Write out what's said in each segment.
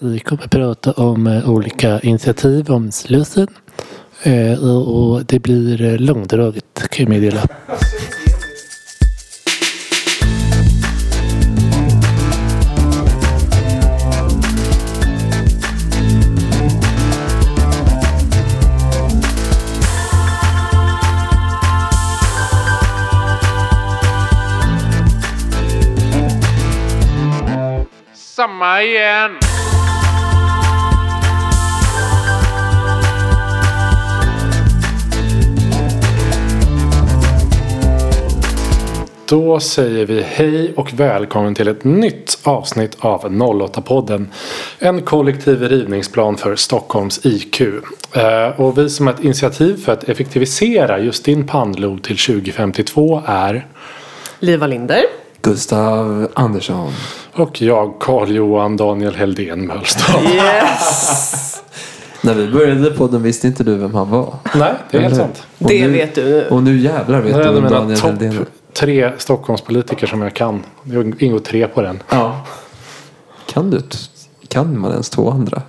Vi kommer prata om eh, olika initiativ om Slussen. Eh, och, det blir eh, långdraget kan jag meddela. Samma igen! Då säger vi hej och välkommen till ett nytt avsnitt av 08-podden. En kollektiv rivningsplan för Stockholms IQ. Eh, och vi som ett initiativ för att effektivisera just din pannlod till 2052 är Liva Linder. Gustav Andersson. och jag Carl-Johan Daniel Heldén Mölstad. Yes! När vi började podden visste inte du vem han var. Nej, det är helt sant. Och Det nu, vet du nu. Och nu jävlar vet är du vem Daniel Heldén är. Tre Stockholmspolitiker som jag kan. Det ingår tre på den. Ja. Kan du? Kan man ens två andra?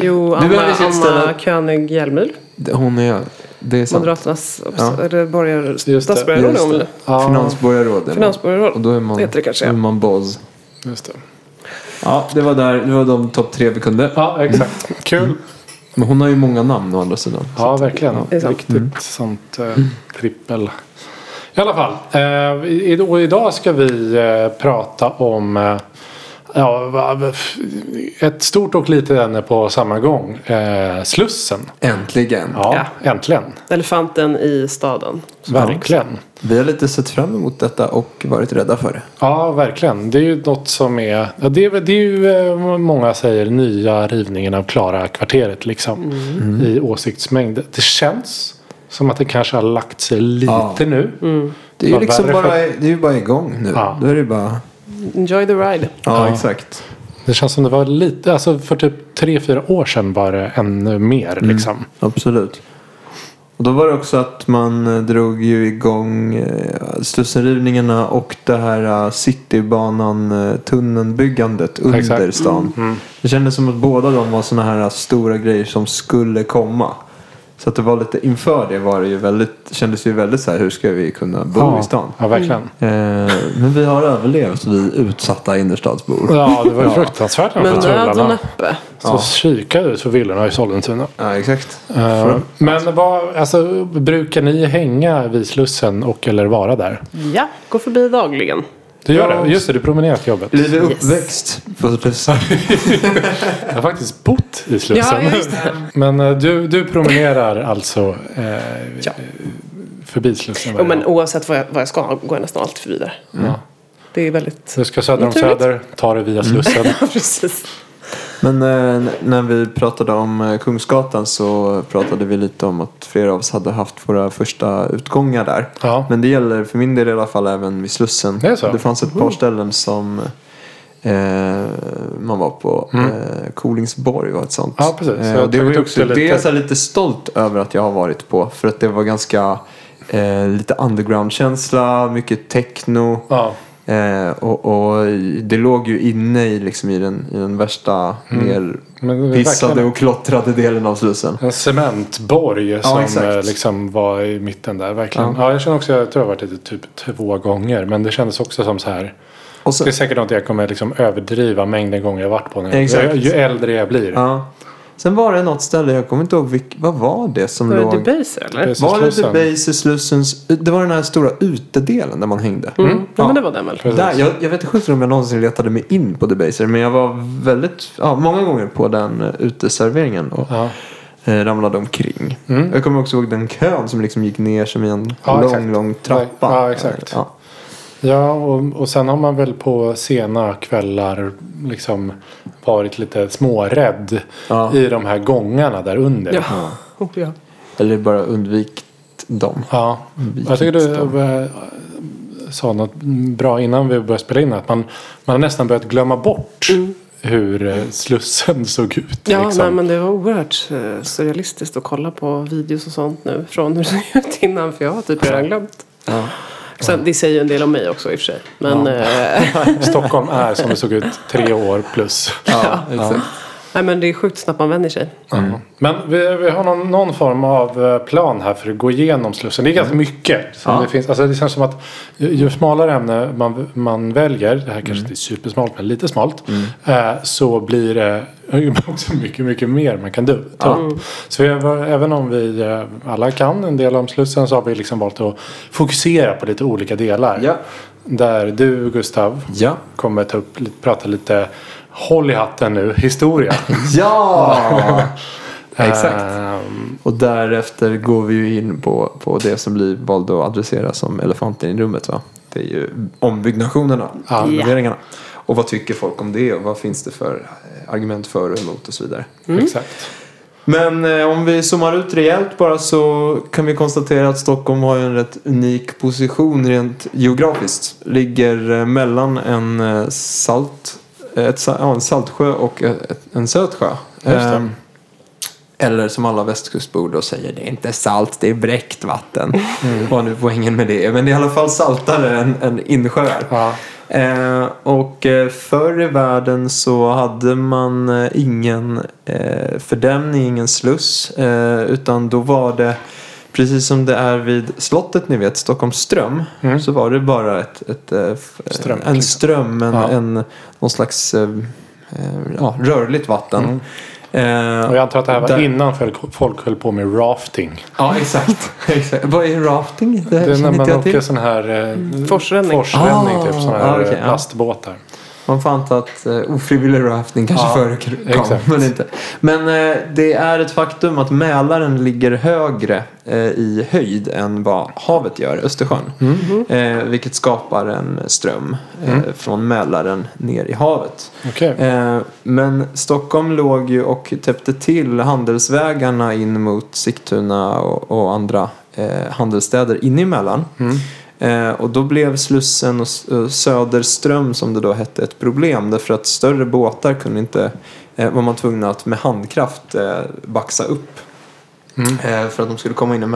Jo, Anna. Anna König Hjelmyr. Hon är... Det är sant. Moderaternas Ja. eller borgar, Just det. Ja, Finansborgarråd. Finansborgarråd. Och då är man, heter det kanske, då ja. är man boss. Just det. Ja, det var där. Det var de topp tre vi kunde. Ja, exakt. Kul. Men hon har ju många namn å andra sidan. Ja, verkligen. Sant. Riktigt sånt eh, trippel. I alla fall. Eh, idag ska vi eh, prata om eh, ja, ett stort och litet ämne på samma gång. Eh, Slussen. Äntligen. Ja, äntligen. Elefanten i staden. Verkligen. Vi har lite sett fram emot detta och varit rädda för det. Ja, verkligen. Det är ju något som är... Ja, det, är det är ju, många säger, nya rivningen av Klara kvarteret liksom. I åsiktsmängd. Det känns som att det kanske har lagt sig lite Ja. nu. Det är ju liksom värre för- bara, det är ju bara igång nu. Ja. Då är det bara... Enjoy the ride. Ja, Ja. exakt. Det känns som det var lite, alltså för typ tre, fyra år sedan var det ännu mer liksom. Absolut. Och då var det också att man eh, drog ju igång eh, Slussenrivningarna och det här eh, Citybanan tunnelbyggandet under Exakt. stan. Mm. Det kändes som att båda de var sådana här stora grejer som skulle komma. Så att det var lite inför det var det ju väldigt, kändes ju väldigt så här hur ska vi kunna bo ja, i stan? Ja, verkligen. Eh, men vi har överlevt vi utsatta innerstadsbor. Ja, det var ju Ja. fruktansvärt Men med nöd och tullarna. näppe. Så Ja. kika ut för villorna i Sollentuna. Ja, exakt. Eh, men vad, alltså, brukar ni hänga vid Slussen och eller vara där? Ja, går förbi dagligen. Du gör det? Just det, du promenerar till jobbet. Lite Yes. uppväxt på Slussen. Jag har faktiskt bott i Slussen. Ja, just det. Men eh, du, du promenerar alltså eh, Ja. förbi Slussen Jo, men oavsett vad jag, vad jag ska går jag nästan alltid förbi där. Ja. Det är väldigt... Du ska söder om Naturligt. Söder, ta det via Slussen. Ja, precis. Men eh, när vi pratade om eh, Kungsgatan så pratade vi lite om att flera av oss hade haft våra första utgångar där. Ja. Men det gäller för min del i alla fall även vid Slussen. Det är så? fanns ett par ställen som eh, man var på. Eh, Kolingsborg var ett sånt. Mm. Ja, precis. Eh, har och det, var också, det det är jag så lite stolt över att jag har varit på. För att det var ganska eh, lite underground-känsla, mycket techno. Ja. Eh, och, och det låg ju inne i, liksom, i, den, i den värsta, mer Mm. Är pissade och klottrade delen av Slussen. En cementborg som exakt. eh, liksom var i mitten där. Verkligen. Ja. jag känner också, jag tror jag varit dit typ två gånger. Men det kändes också som så här. Och så, Det är säkert något jag kommer liksom överdriva mängden gånger jag varit på. Nu. Exakt. Ju, ju äldre jag blir. ja. Sen var det något ställe, jag kommer inte ihåg vilk, vad var det som Var det låg? Debaser eller? Var det? Debaser, Slussens? Det var den här stora utedelen där man hängde. Mm. Ja, Ja. men det var den väl. Precis. Där, jag, jag vet inte om jag någonsin letade mig in på Debaser men jag var väldigt, ja, många gånger på den uh, uteserveringen och Ja. eh, ramlade omkring. Mm. Jag kommer också ihåg den kön som liksom gick ner som i en Ja, lång, exakt. lång trappa. Ja, exakt. Ja. Ja, och, och sen har man väl på sena kvällar liksom varit lite smårädd Ja. i de här gångarna där under. Ja. Oh, ja. Eller bara undvikit dem. Ja. Undvikit Jag tycker du dem. eh, sa något bra innan vi började spela in. Att man, man har nästan börjat glömma bort hur eh, Slussen såg ut. Ja, liksom. nej, men det var oerhört eh, surrealistiskt att kolla på videos och sånt nu. Från hur det såg ut innan. För jag har typ redan glömt. Ja. Sen, det säger ju en del om mig också i och för sig. Men eh, Stockholm är som det såg ut tre år plus. Ja, exakt. Nej, men det är sjukt snabbt man vänjer sig. Mm. Men vi, vi har någon, någon form av eh, plan här för att gå igenom Slussen. Det är ganska mycket. Som Ja. det, finns, alltså det känns som att ju, ju smalare ämne man, man väljer, det här kanske inte är supersmalt men lite smalt. Eh, så blir det också mycket, mycket mer man kan ta upp. Så vi även om vi eh, alla kan en del om Slussen så har vi liksom valt att fokusera på lite olika delar. Ja. Där du Gustav Ja. kommer ta upp, prata lite Håll i hatten nu, historia. Ja! Exakt. Ehm, Och därefter går vi ju in på, på det som blir vald att adressera som elefanten i rummet. Va? Det är ju ombyggnationerna, renoveringarna. Och vad tycker folk om det och vad finns det för eh, argument för och emot och så vidare. Exakt. Men eh, om vi zoomar ut rejält bara så kan vi konstatera att Stockholm har en rätt unik position rent geografiskt. Ligger eh, mellan en eh, salt, ett, ja, en saltsjö och ett, en söt sjö. Ehm, eller som alla västkustbor då säger, det är inte salt, det är bräckt vatten. Vad är nu poängen med det? Men det är i alla fall saltare än, än insjöar. Ja. Eh, och eh, förr i världen så hade man eh, ingen eh, fördämning, ingen sluss. Eh, utan då var det, precis som det är vid slottet ni vet, Stockholms ström. Mm. Så var det bara ett, ett, eh, Ström, en liksom. ström, en, Ja. en, någon slags eh, eh, ja, rörligt vatten. Mm. Eh, Och jag antar att det här var där- innan folk, höll på med rafting. Ja, exakt. exakt. Vad är rafting? Det, Det är när man åker till. sån här eh, Forsränning. forsränning Ah, typ. Såna ah, här eh, ja. lastbåtar. Man får anta att uh, ofrivillig rafting kanske Ja, exakt. Men, inte. men eh, det är ett faktum att Mälaren ligger högre eh, i höjd än vad havet gör, Östersjön. Eh, vilket skapar en ström eh, från Mälaren ner i havet. Okej. Eh, men Stockholm låg ju och täppte till handelsvägarna in mot Sigtuna och, och andra eh, handelsstäder inne i Mälaren. Mm. Eh, och då blev Slussen och Söderström som det då hette ett problem därför att större båtar kunde inte, eh, var man tvungna att med handkraft eh, baxa upp Mm. för att de skulle komma in.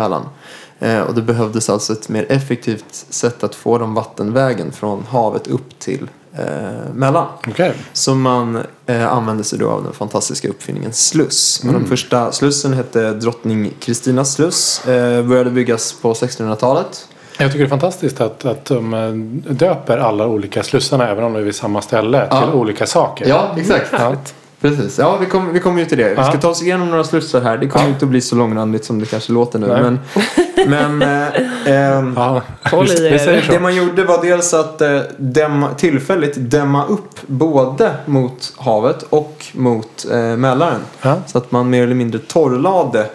Eh, och det behövdes alltså ett mer effektivt sätt att få dem vattenvägen från havet upp till eh, Mälaren. Okej. Så man eh, använde sig då av den fantastiska uppfinningen sluss. Och den första slussen hette Drottning Kristinas sluss. Eh, började byggas på 1600-talet. Jag tycker det är fantastiskt att, att de eh, döper alla olika slussarna även om de är vid samma ställe Ja. till olika saker. Ja, exakt. Ja. Precis. Ja, vi kommer vi kommer ju till det. Vi ska ta oss igenom några slussar här. Det kommer Ja. inte att bli så långrandigt som det kanske låter nu. Nej. Men, men eh, ehm, Ja. Det man gjorde var dels att eh, dämma, tillfälligt dämma upp både mot havet och mot eh, Mälaren. Ja. Så att man mer eller mindre torrlade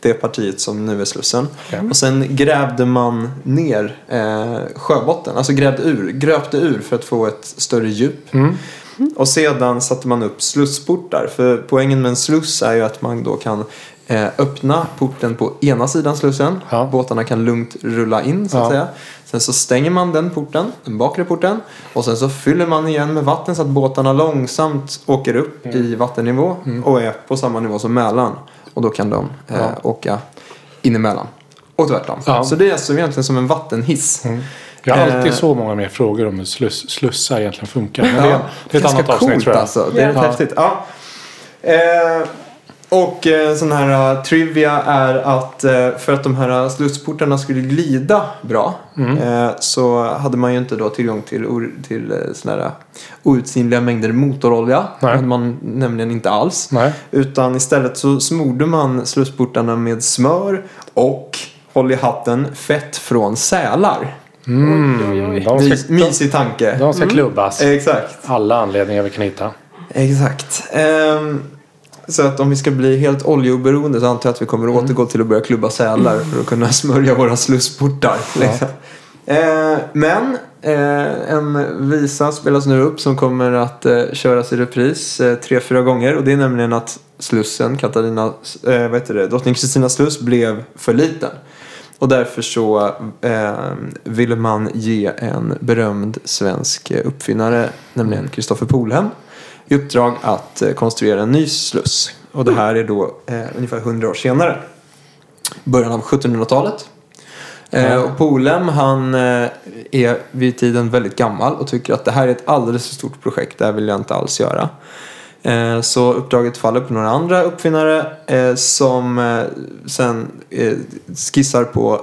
det partiet som nu är Slussen. Okej. Och sen grävde man ner eh, sjöbotten, alltså grävde ur, gröpte ur för att få ett större djup. Mm. Och sedan satte man upp slussportar. För poängen med en sluss är ju att man då kan eh, öppna porten på ena sidan slussen. Ja. Båtarna kan lugnt rulla in så att Ja. säga. Sen så stänger man den porten, den bakre porten. Och sen så fyller man igen med vatten så att båtarna långsamt åker upp Mm. i vattennivå. Och är på samma nivå som Mälaren. Och då kan de eh, Ja. åka in emellan. Och tvärtom. Ja. Så det är alltså egentligen som en vattenhiss. Jag har alltid Eh. så många mer frågor om hur sluss, slussar egentligen funkar. Men det, är, Ja, det är ett ganska annat avsnitt tror jag. Alltså. Det är rätt Ja. häftigt. Ja. Eh, och eh, sån här uh, trivia är att eh, för att de här uh, slussportarna skulle glida bra Mm. eh, så hade man ju inte då tillgång till, or- till eh, såna här uh, outsinliga mängder motorolja. Det hade man nämligen inte alls. Nej. Utan istället så smorde man slussportarna med smör och, håll i hatten, fett från sälar. Mm. Oj, oj, oj. Ska, mysig tanke. de ska klubbas. Exakt. Alla anledningar vi kan hitta. Exakt. Ehm, så att om vi ska bli helt oljeoberoende så antar jag att vi kommer att återgå till att börja klubba sälar för att kunna smörja våra slussportar. Liksom. Eh, men eh, en visa spelas nu upp som kommer att eh, köras i repris eh, tre, fyra gånger. Och det är nämligen att Slussen, Katarina, eh, vad heter det, Drottning Kristina sluss blev för liten. Och därför så eh, ville man ge en berömd svensk eh, uppfinnare, nämligen Kristoffer Polhem, i uppdrag att eh, konstruera en ny sluss. Och det här är då eh, ungefär 100 år senare. Början av 1700-talet. Eh, och Polem han eh, är vid tiden väldigt gammal och tycker att det här är ett alldeles för stort projekt. Det här vill jag inte alls göra. Eh, så uppdraget faller på några andra uppfinnare eh, som eh, sen skissar på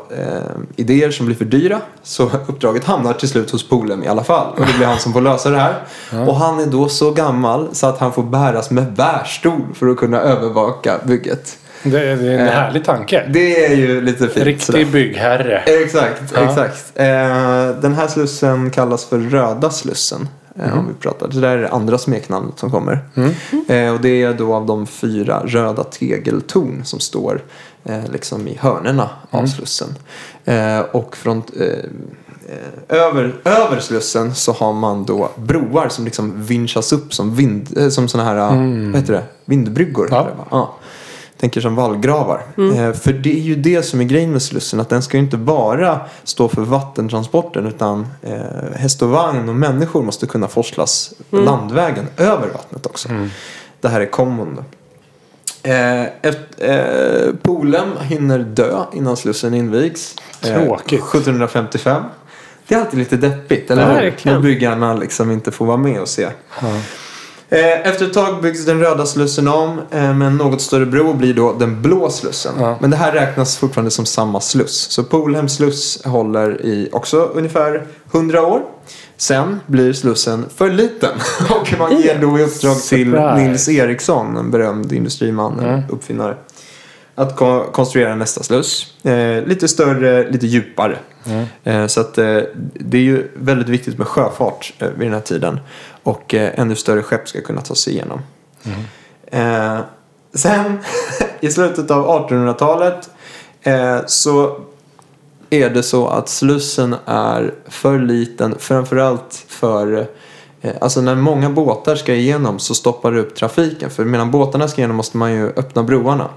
idéer som blir för dyra. Så uppdraget hamnar till slut hos Polem i alla fall. Och det blir han som får lösa det här. Och han är då så gammal så att han får bäras med bärstol för att kunna övervaka bygget. Det är, det är en Eh, härlig tanke. Det är ju lite fint. sådär. Riktig byggherre. Exakt, Ja. exakt. Eh, den här slussen kallas för Röda slussen. Eh, Om vi pratar. Det där är det andra smeknamnet som kommer. Eh, och det är då av de fyra röda tegeltorn som står eh, liksom i hörnerna av slussen. Eh, och från över, över slussen så har man då broar som liksom vinschas upp som, vind, som såna här, vad heter det, vindbryggor. Ja. det? Ja. Tänker som vallgravar. Eh, för det är ju det som är grejen med Slussen. Att den ska ju inte bara stå för vattentransporten. Utan eh, häst och vagn och människor måste kunna forslas landvägen över vattnet också. Det här är kommon. Eh, eh, Polem hinner dö innan Slussen invigs. Eh, Tråkigt. 1755. Det är alltid lite deppigt, eller hur? När byggarna liksom inte får vara med och se. Eh, Efter ett tag byggs den röda slussen om eh, med en något större bro blir då den blå slussen. Ja. Men det här räknas fortfarande som samma sluss. Så Polhems sluss håller i också ungefär 100 år. Sen blir slussen för liten och man ger då i uppdrag till. Nils Eriksson, en berömd industriman, en uppfinnare, att ko- konstruera nästa sluss. Eh, lite större, lite djupare. Eh, så att eh, det är ju väldigt viktigt med sjöfart eh, vid den här tiden. Och eh, ännu större skepp ska kunna ta sig igenom. Eh, sen i slutet av 1800-talet eh, så är det så att slussen är för liten framförallt för eh, Alltså när många båtar ska igenom så stoppar det upp trafiken. För medan båtarna ska igenom måste man ju öppna broarna.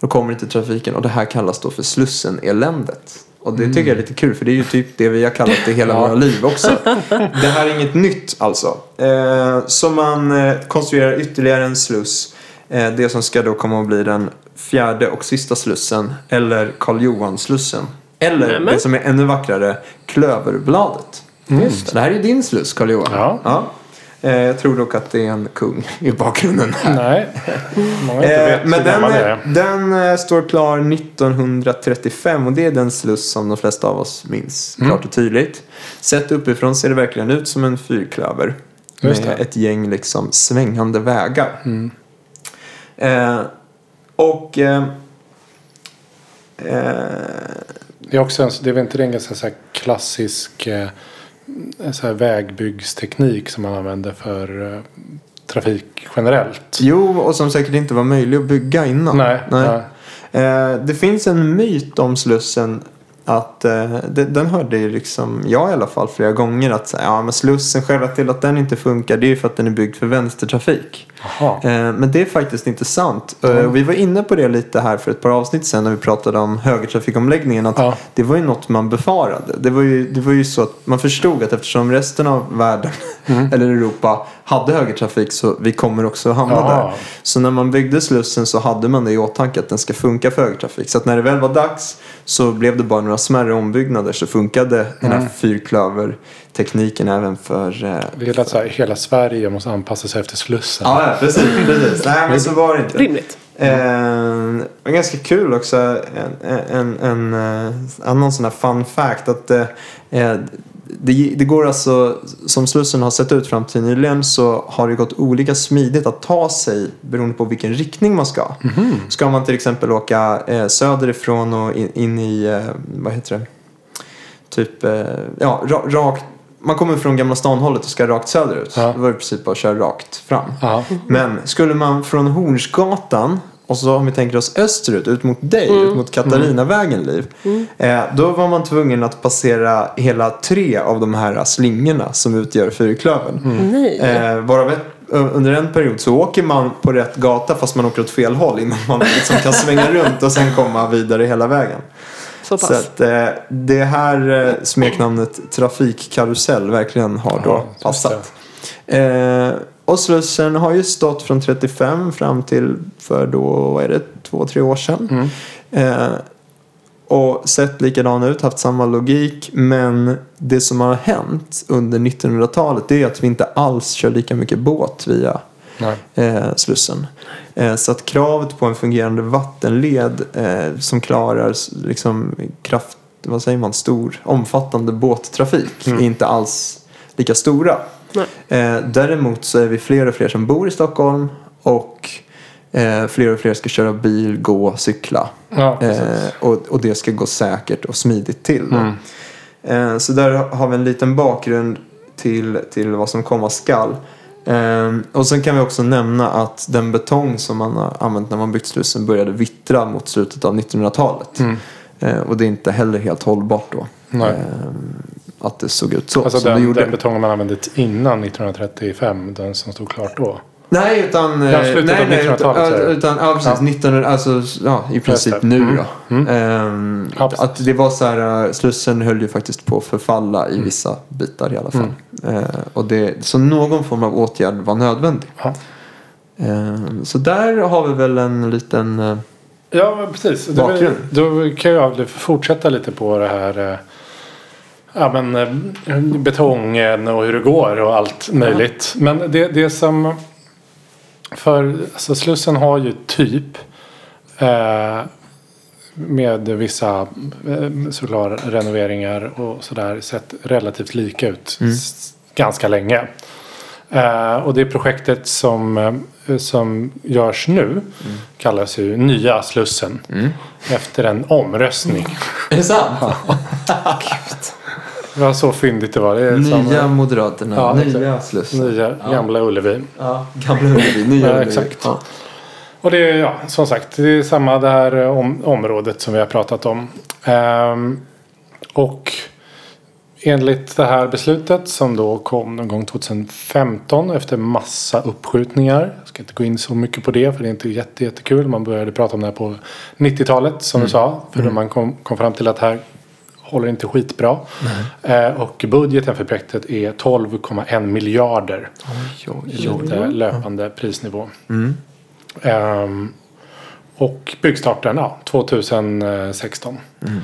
Då kommer inte trafiken och det här kallas då för Slussen-eländet. Och det tycker jag är lite kul för det är ju typ det vi har kallat det hela våra liv också. Det här är inget nytt alltså. Eh, så man eh, konstruerar ytterligare en sluss. Eh, det som ska då komma att bli den fjärde och sista slussen. Eller Karl Johan-slussen. Eller Nämen. det som är ännu vackrare, Klöverbladet. Just det. här är din sluss Karl Johan. Ja. Eh, jag tror dock att det är en kung i bakgrunden här. Nej, många inte Eh, vet men den, är. den eh, står klar 1935 och det är den sluss som de flesta av oss minns Mm. klart och tydligt. Sett uppifrån ser det verkligen ut som en fyrklöver. Med. Mm. ett gäng liksom svängande vägar. Eh, och eh, eh, Det är också en, det är väl inte en ganska klassisk eh, så här vägbyggsteknik som man använder för eh, trafik generellt? jo, och som säkert inte var möjlig att bygga innan. Nej. nej. Eh, det finns en myt om Slussen att eh, det, den hörde ju liksom jag i alla fall flera gånger att ja, men Slussen själva till att den inte funkar det är ju för att den är byggd för vänstertrafik. Eh, men det är faktiskt inte sant. Och vi var inne på det lite här för ett par avsnitt sedan när vi pratade om högertrafikomläggningen. Att Ja. Det var ju något man befarade. Det var, ju, det var ju så att man förstod att eftersom resten av världen eller Europa hade högertrafik så vi kommer också hamna Jaha. där. Så när man byggde Slussen så hade man det i åtanke att den ska funka för högertrafik. Så att när det väl var dags så blev det bara några smärre ombyggnader så funkade den här fyrklövertekniken även för eh, Det är att så här, hela Sverige måste anpassa sig efter Slussen. Ja, ja, precis. precis. Nej, men så var det inte. Rimligt. Eh, det var ganska kul också. En, en, en, en annan sån här fun fact. Att eh, eh, det, det går alltså, som Slussen har sett ut fram till nyligen så har det gått olika smidigt att ta sig beroende på vilken riktning man ska. Ska man till exempel åka eh, söderifrån och in, in i, eh, vad heter det? Typ, eh, ja, ra, rakt. Man kommer från Gamla stan-hållet och ska rakt söderut. Ja. Då var det i princip bara att köra rakt fram. Ja. Men skulle man från Hornsgatan och så om vi tänker oss österut, ut mot dig, Mm. ut mot Katarinavägen Liv. Eh, då var man tvungen att passera hela tre av de här slingorna som utgör Fyrklövern. Nej. Eh, varav ett, under en period så åker man på rätt gata fast man åker åt fel håll innan man liksom kan svänga runt och sen komma vidare hela vägen. Så pass. Så att eh, det här eh, smeknamnet trafikkarusell verkligen har då Ja, passat. Eh, och Slussen har ju stått från 35 fram till för då, vad är det, två, tre år sedan. Mm. Eh, och sett likadan ut, haft samma logik. Men det som har hänt under 1900-talet det är att vi inte alls kör lika mycket båt via eh, Slussen. Eh, så att kravet på en fungerande vattenled eh, som klarar liksom kraft, vad säger man, stor, omfattande båttrafik är inte alls lika stora. Eh, däremot så är vi fler och fler som bor i Stockholm och eh, fler och fler ska köra bil, gå, cykla. Ja. Eh, och, och det ska gå säkert och smidigt till. Mm. Eh, så där har vi en liten bakgrund till, till vad som komma skall. Eh, och sen kan vi också nämna att den betong som man har använt när man byggt Slussen började vittra mot slutet av 1900-talet. Mm. Eh, och det är inte heller helt hållbart då. Nej. Eh, att det såg ut så Alltså som det den, gjorde. den betongen man använde innan 1935, den som stod klart då. Nej, utan... Ja, eh, slutet nej, av nej, 1900-talet, säger utan, du. utan, ja, precis. Ja. 1900, alltså, ja, i princip det. nu Mm. då. Ehm, Ja, att det var så här, eh, Slussen höll ju faktiskt på att förfalla Mm. i vissa bitar i alla fall. Eh, och det, så någon form av åtgärd var nödvändig. Ehm, så där har vi väl en liten... eh, Ja, precis. Det Bakgrund. Då kan jag fortsätta lite på det här. Ja, men eh, betongen och hur det går och allt möjligt. Men det, det som... För alltså, Slussen har ju typ eh, med vissa eh, såklart renoveringar och sådär sett relativt lika ut s- ganska länge. Eh, och det projektet som, eh, som görs nu kallas ju Nya Slussen. Efter en omröstning. Är det sant? Var så fyndigt det var. Det Nya eh, Moderaterna, Ja, nya. Slussen. Nya Gamla Ullevi. Ja, gamla Ullevi, nya Ja, Ullevi. exakt. Ja. Och det är ja, som sagt det är samma det här eh, om, området som vi har pratat om. Ehm, och enligt det här beslutet som då kom någon gång 2015 efter massa uppskjutningar. Jag ska inte gå in så mycket på det för det är inte jätte, jättekul. Man började prata om det här på 90-talet som du sa. För då man kom, kom fram till att här håller inte skitbra. Eh, och budgeten för projektet är 12,1 miljarder. Oj, oj, i oj. lite löpande prisnivå. Mm. Ehm, och byggstarten ja, 2016. Mm.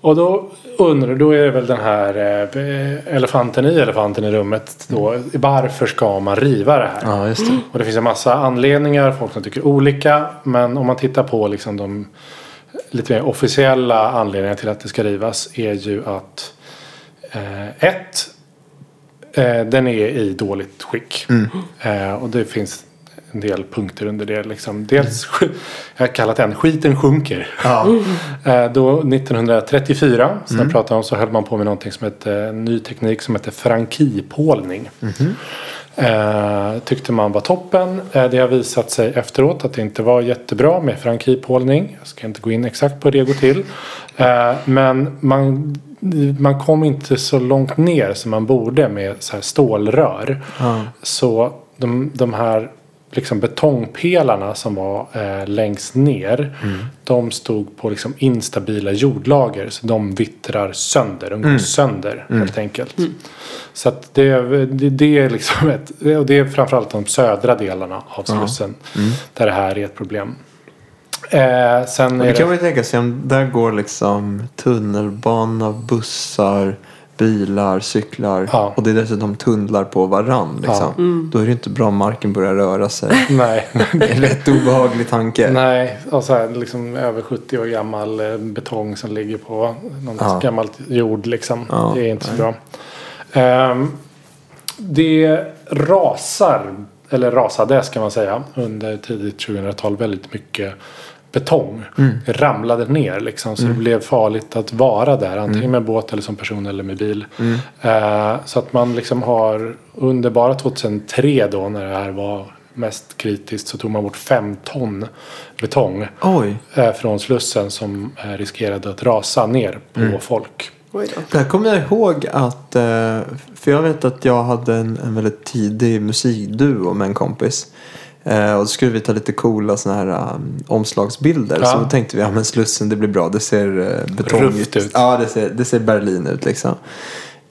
Och då undrar då är det väl den här eh, elefanten i elefanten i rummet. Då, varför ska man riva det här? Ja, det. Och det finns en massa anledningar, folk som tycker olika. Men om man tittar på liksom de lite mer officiella anledningarna till att det ska rivas är ju att eh, ett, eh, den är i dåligt skick. Eh, och det finns en del punkter under det. Liksom. Dels, jag har kallat den skiten sjunker. Ja. Eh, Då 1934, som jag pratade om, så höll man på med någonting som hette, en ny teknik som hette frankipålning. Eh, tyckte man var toppen. Eh, det har visat sig efteråt att det inte var jättebra med frankipålning. Jag ska inte gå in exakt på hur det går till. Eh, men man, man kom inte så långt ner som man borde med så här stålrör. Ja. Så de, de här liksom betongpelarna som var eh, längst ner. De stod på liksom instabila jordlager. Så de vittrar sönder. De går sönder helt enkelt. Så att det, det, det är liksom ett, och det är framförallt de södra delarna av Slussen. Där det här är ett problem. Eh, sen det kan det, man ju tänka sig, där går liksom tunnelbana, bussar, bilar, cyklar Ja. och det är dessutom tunnlar på varann. Liksom. Då är det inte bra om marken börjar röra sig. nej, Det är en rätt obehaglig tanke. nej, och så här, liksom över 70 år gammal eh, betong som ligger på någon Ja. gammalt jord liksom. Ja, det är inte så bra. Ehm, det rasar, eller rasade ska man säga, under tidigt 2000-tal väldigt mycket betong. Mm. Det ramlade ner liksom. Så det blev farligt att vara där. Antingen med båt eller som person eller med bil. Mm. Eh, så att man liksom har under bara 2003 då när det här var mest kritiskt så tog man bort fem ton betong Oj, eh, från Slussen som eh, riskerade att rasa ner på Mm. folk. Där kommer jag ihåg att, eh, för jag vet att jag hade en, en väldigt tidig musikduo med en kompis. Eh, och så skulle vi ta lite coola såna här um, omslagsbilder. Ja. Så då tänkte vi, ja men Slussen det blir bra. Det ser uh, betong Rufft ut. Ja, det ser, det ser Berlin ut liksom.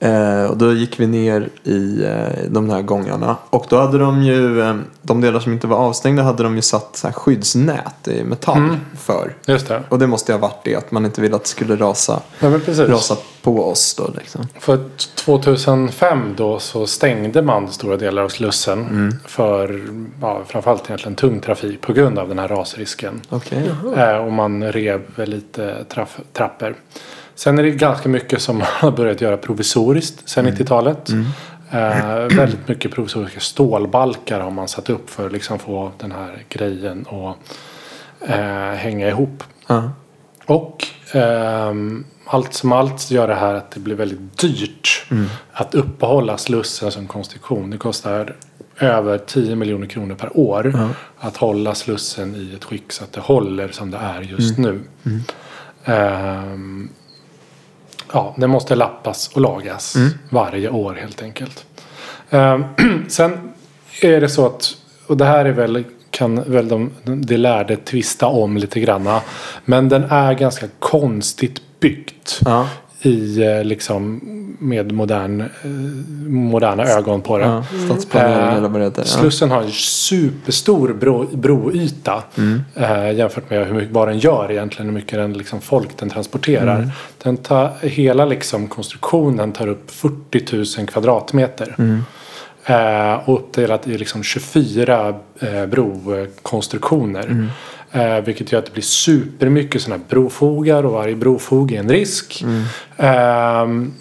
Eh, och då gick vi ner i eh, de här gångarna. Och då hade de ju, eh, de delar som inte var avstängda hade de ju satt så här skyddsnät i metall Mm. för. Just det. Och det måste ju ha varit det, att man inte ville att det skulle rasa, Ja, rasa på oss då liksom. För 2005 då så stängde man stora delar av Slussen Mm. för ja, framförallt egentligen tung trafik på grund av den här rasrisken. Okej. Eh, och man rev lite traff, trappor. Sen är det ganska mycket som man har börjat göra provisoriskt sen 90-talet. Eh, väldigt mycket provisoriska stålbalkar har man satt upp för att liksom få den här grejen att eh, hänga ihop. Ja. Och ehm, allt som allt gör det här att det blir väldigt dyrt att uppehålla Slussen som konstruktion. Det kostar över 10 miljoner kronor per år att hålla Slussen i ett skick så att det håller som det är just nu. Ehm, ja, det måste lappas och lagas varje år helt enkelt. Ehm, sen är det så att, och det här är väl, kan väl de, de lärde tvista om lite granna. Men den är ganska konstigt byggt. Ja. I eh, liksom med modern, eh, moderna ögon på det. Ja. Stadsplanering Eh, eller vad det heter. Ja. Slussen har en superstor bro, broyta Mm. eh, jämfört med hur mycket, vad den gör egentligen. Hur mycket den, liksom, folk den transporterar. Mm. Den tar, hela liksom, konstruktionen tar upp 40 000 kvadratmeter. Mm. Eh, och uppdelat i liksom 24 eh, brokonstruktioner. Mm. Eh, vilket gör att det blir supermycket sådana här brofogar och varje brofog är en risk. Mm. Ehm,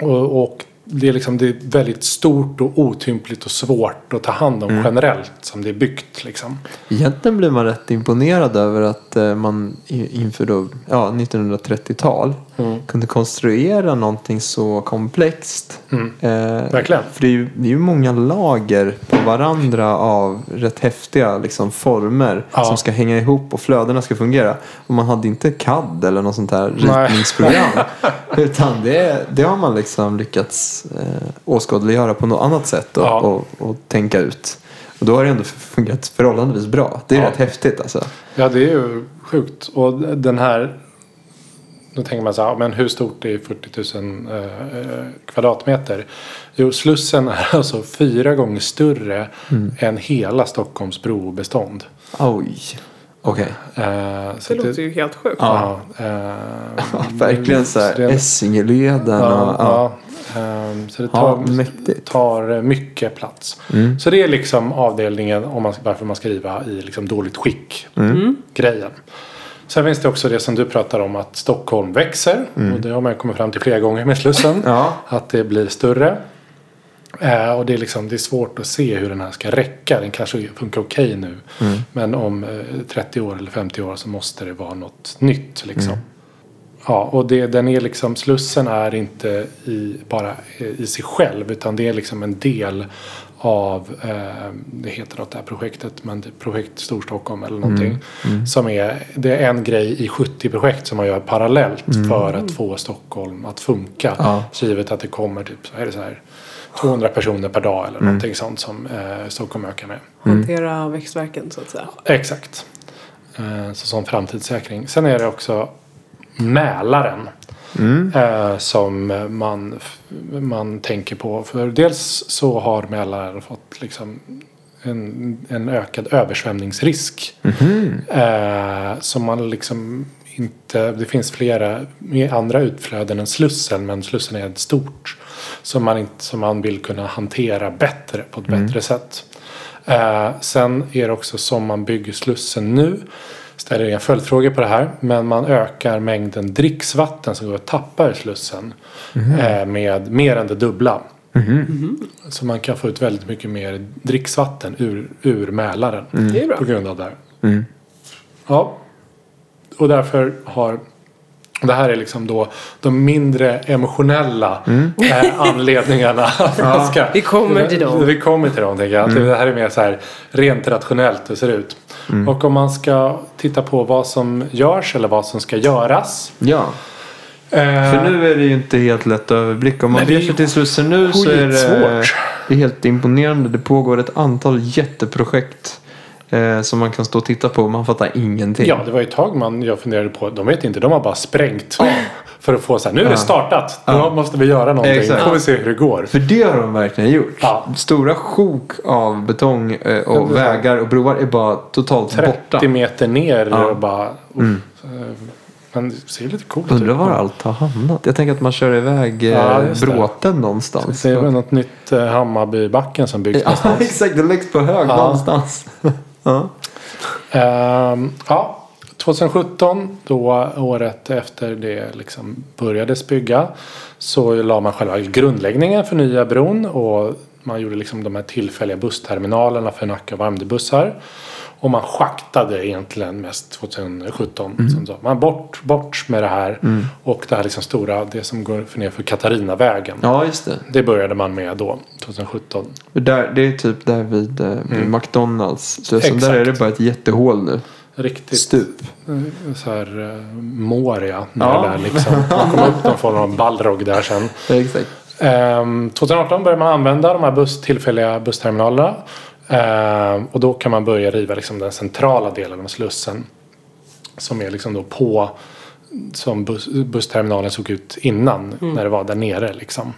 och, och det är, liksom, det är väldigt stort och otympligt och svårt att ta hand Mm. om generellt som det är byggt. Liksom. Egentligen blir man rätt imponerad över att eh, man inför då, ja, 1930-tal Mm. kunde konstruera någonting så komplext. Mm. Eh, Verkligen. För det är, ju, det är ju många lager på varandra av rätt häftiga liksom, former Ja. som ska hänga ihop och flödena ska fungera. Och man hade inte CAD eller något sånt här ritningsprogram. utan det, det har man liksom lyckats eh, åskådliggöra på något annat sätt och, Ja. och, och tänka ut. Och då har det ändå fungerat förhållandevis bra. Det är Ja. rätt häftigt alltså. Ja, det är ju sjukt. Och den här... Då tänker man så här, men hur stort är 40 000 eh, eh, kvadratmeter? Jo, Slussen är alltså fyra gånger större Mm. än hela Stockholms brobestånd. Oj. Okej. Eh, så Det låter ju helt sjukt. Ja, eh, Ja, verkligen så här det är en- Essingeleden och... Ja, Ja. ja. Ehm, så det tar, tar eh, mycket plats. Mm. Så det är liksom avdelningen om man, varför man ska riva i liksom dåligt skick. Grejen. Sen finns det också det som du pratar om att Stockholm växer. Och det har man kommit fram till flera gånger med Slussen. Ja. Att det blir större. Eh, och det är, liksom, det är svårt att se hur den här ska räcka. Den kanske funkar okej nu. Men om eh, 30 år eller 50 år så måste det vara något nytt. Liksom. Ja, och det, den är liksom, Slussen är inte i, bara i sig själv utan det är liksom en del av, eh, det heter något det här projektet, men det är projekt Storstockholm eller någonting. Som är, det är en grej i 70 projekt som man gör parallellt för att få Stockholm att funka. Ja. Så givet att det kommer typ, så är det så här 200 personer per dag eller någonting sånt som eh, Stockholm ökar med. Hantera växtverken så att säga. Exakt. Eh, Så som framtidssäkring. Sen är det också Mälaren. Eh, Som man, man tänker på. För dels så har Mälaren fått liksom en, en ökad översvämningsrisk. Eh, som man liksom inte, det finns flera andra utflöden än Slussen. Men Slussen är ett stort. Som man, inte, som man vill kunna hantera bättre på ett bättre sätt. Eh, sen är det också som man bygger Slussen nu. Ställer inga följdfrågor på det här. Men man ökar mängden dricksvatten som går att tappa i Slussen. Eh, med mer än det dubbla. Så man kan få ut väldigt mycket mer dricksvatten ur, ur Mälaren. Bra. På grund av det här. Ja. Och därför har det här är liksom då de mindre emotionella eh, anledningarna. man ska- Vi kommer till dem. Vi kommer till dem tänker jag. Att Det här är mer så här rent rationellt hur det ser ut. Och om man ska titta på vad som görs eller vad som ska göras. Ja. Eh, För nu är det ju inte helt lätt att överblicka. Om man Nej, det är ger sig till Slussen nu så är det, det är helt imponerande. Det pågår ett antal jätteprojekt eh, som man kan stå och titta på och man fattar ingenting. Ja, det var ju ett tag man, jag funderade på. De vet inte, de har bara sprängt För att få så här, nu är det startat. Nu Ja. måste vi göra någonting. Exakt. får vi se hur det går. För det har de verkligen gjort. Ja. Stora sjok av betong eh, och det vägar och broar är bara totalt 30 borta. meter ner Ja. och bara... Mm. eh, Men det ser lite coolt Undrar ut. var allt har hamnat. Jag tänker att man kör iväg eh, Ja, det. bråten någonstans. Det är väl något nytt eh, Hammarbybacken som byggs Ja, någonstans. exakt. Det läggs på hög Ja. någonstans. ja. Ehm, ja, 2017, då året efter det liksom börjades bygga, så la man själva grundläggningen för nya bron och man gjorde liksom de här tillfälliga bussterminalerna för Nacka och Värmdöbussar. Och man schaktade egentligen mest 2017. Mm. Som så. Man bort, bort med det här. Och det här liksom stora, det som går för ner för Katarinavägen. ja, just det. Det började man med då, 2017. För Där, det är typ där vid eh, McDonalds. Så Exakt. där är det bara ett jättehål nu. Riktigt Stup. eh, så här uh, Moria. Ja. Där liksom. Man kom upp någon form av ballrog där sen. Exakt. Ehm, 2018 började man använda de här buss, tillfälliga bussterminalerna. Ehm, och då kan man börja riva liksom den centrala delen av Slussen. Som är liksom då på som bus, bussterminalen såg ut innan. När det var där nere liksom.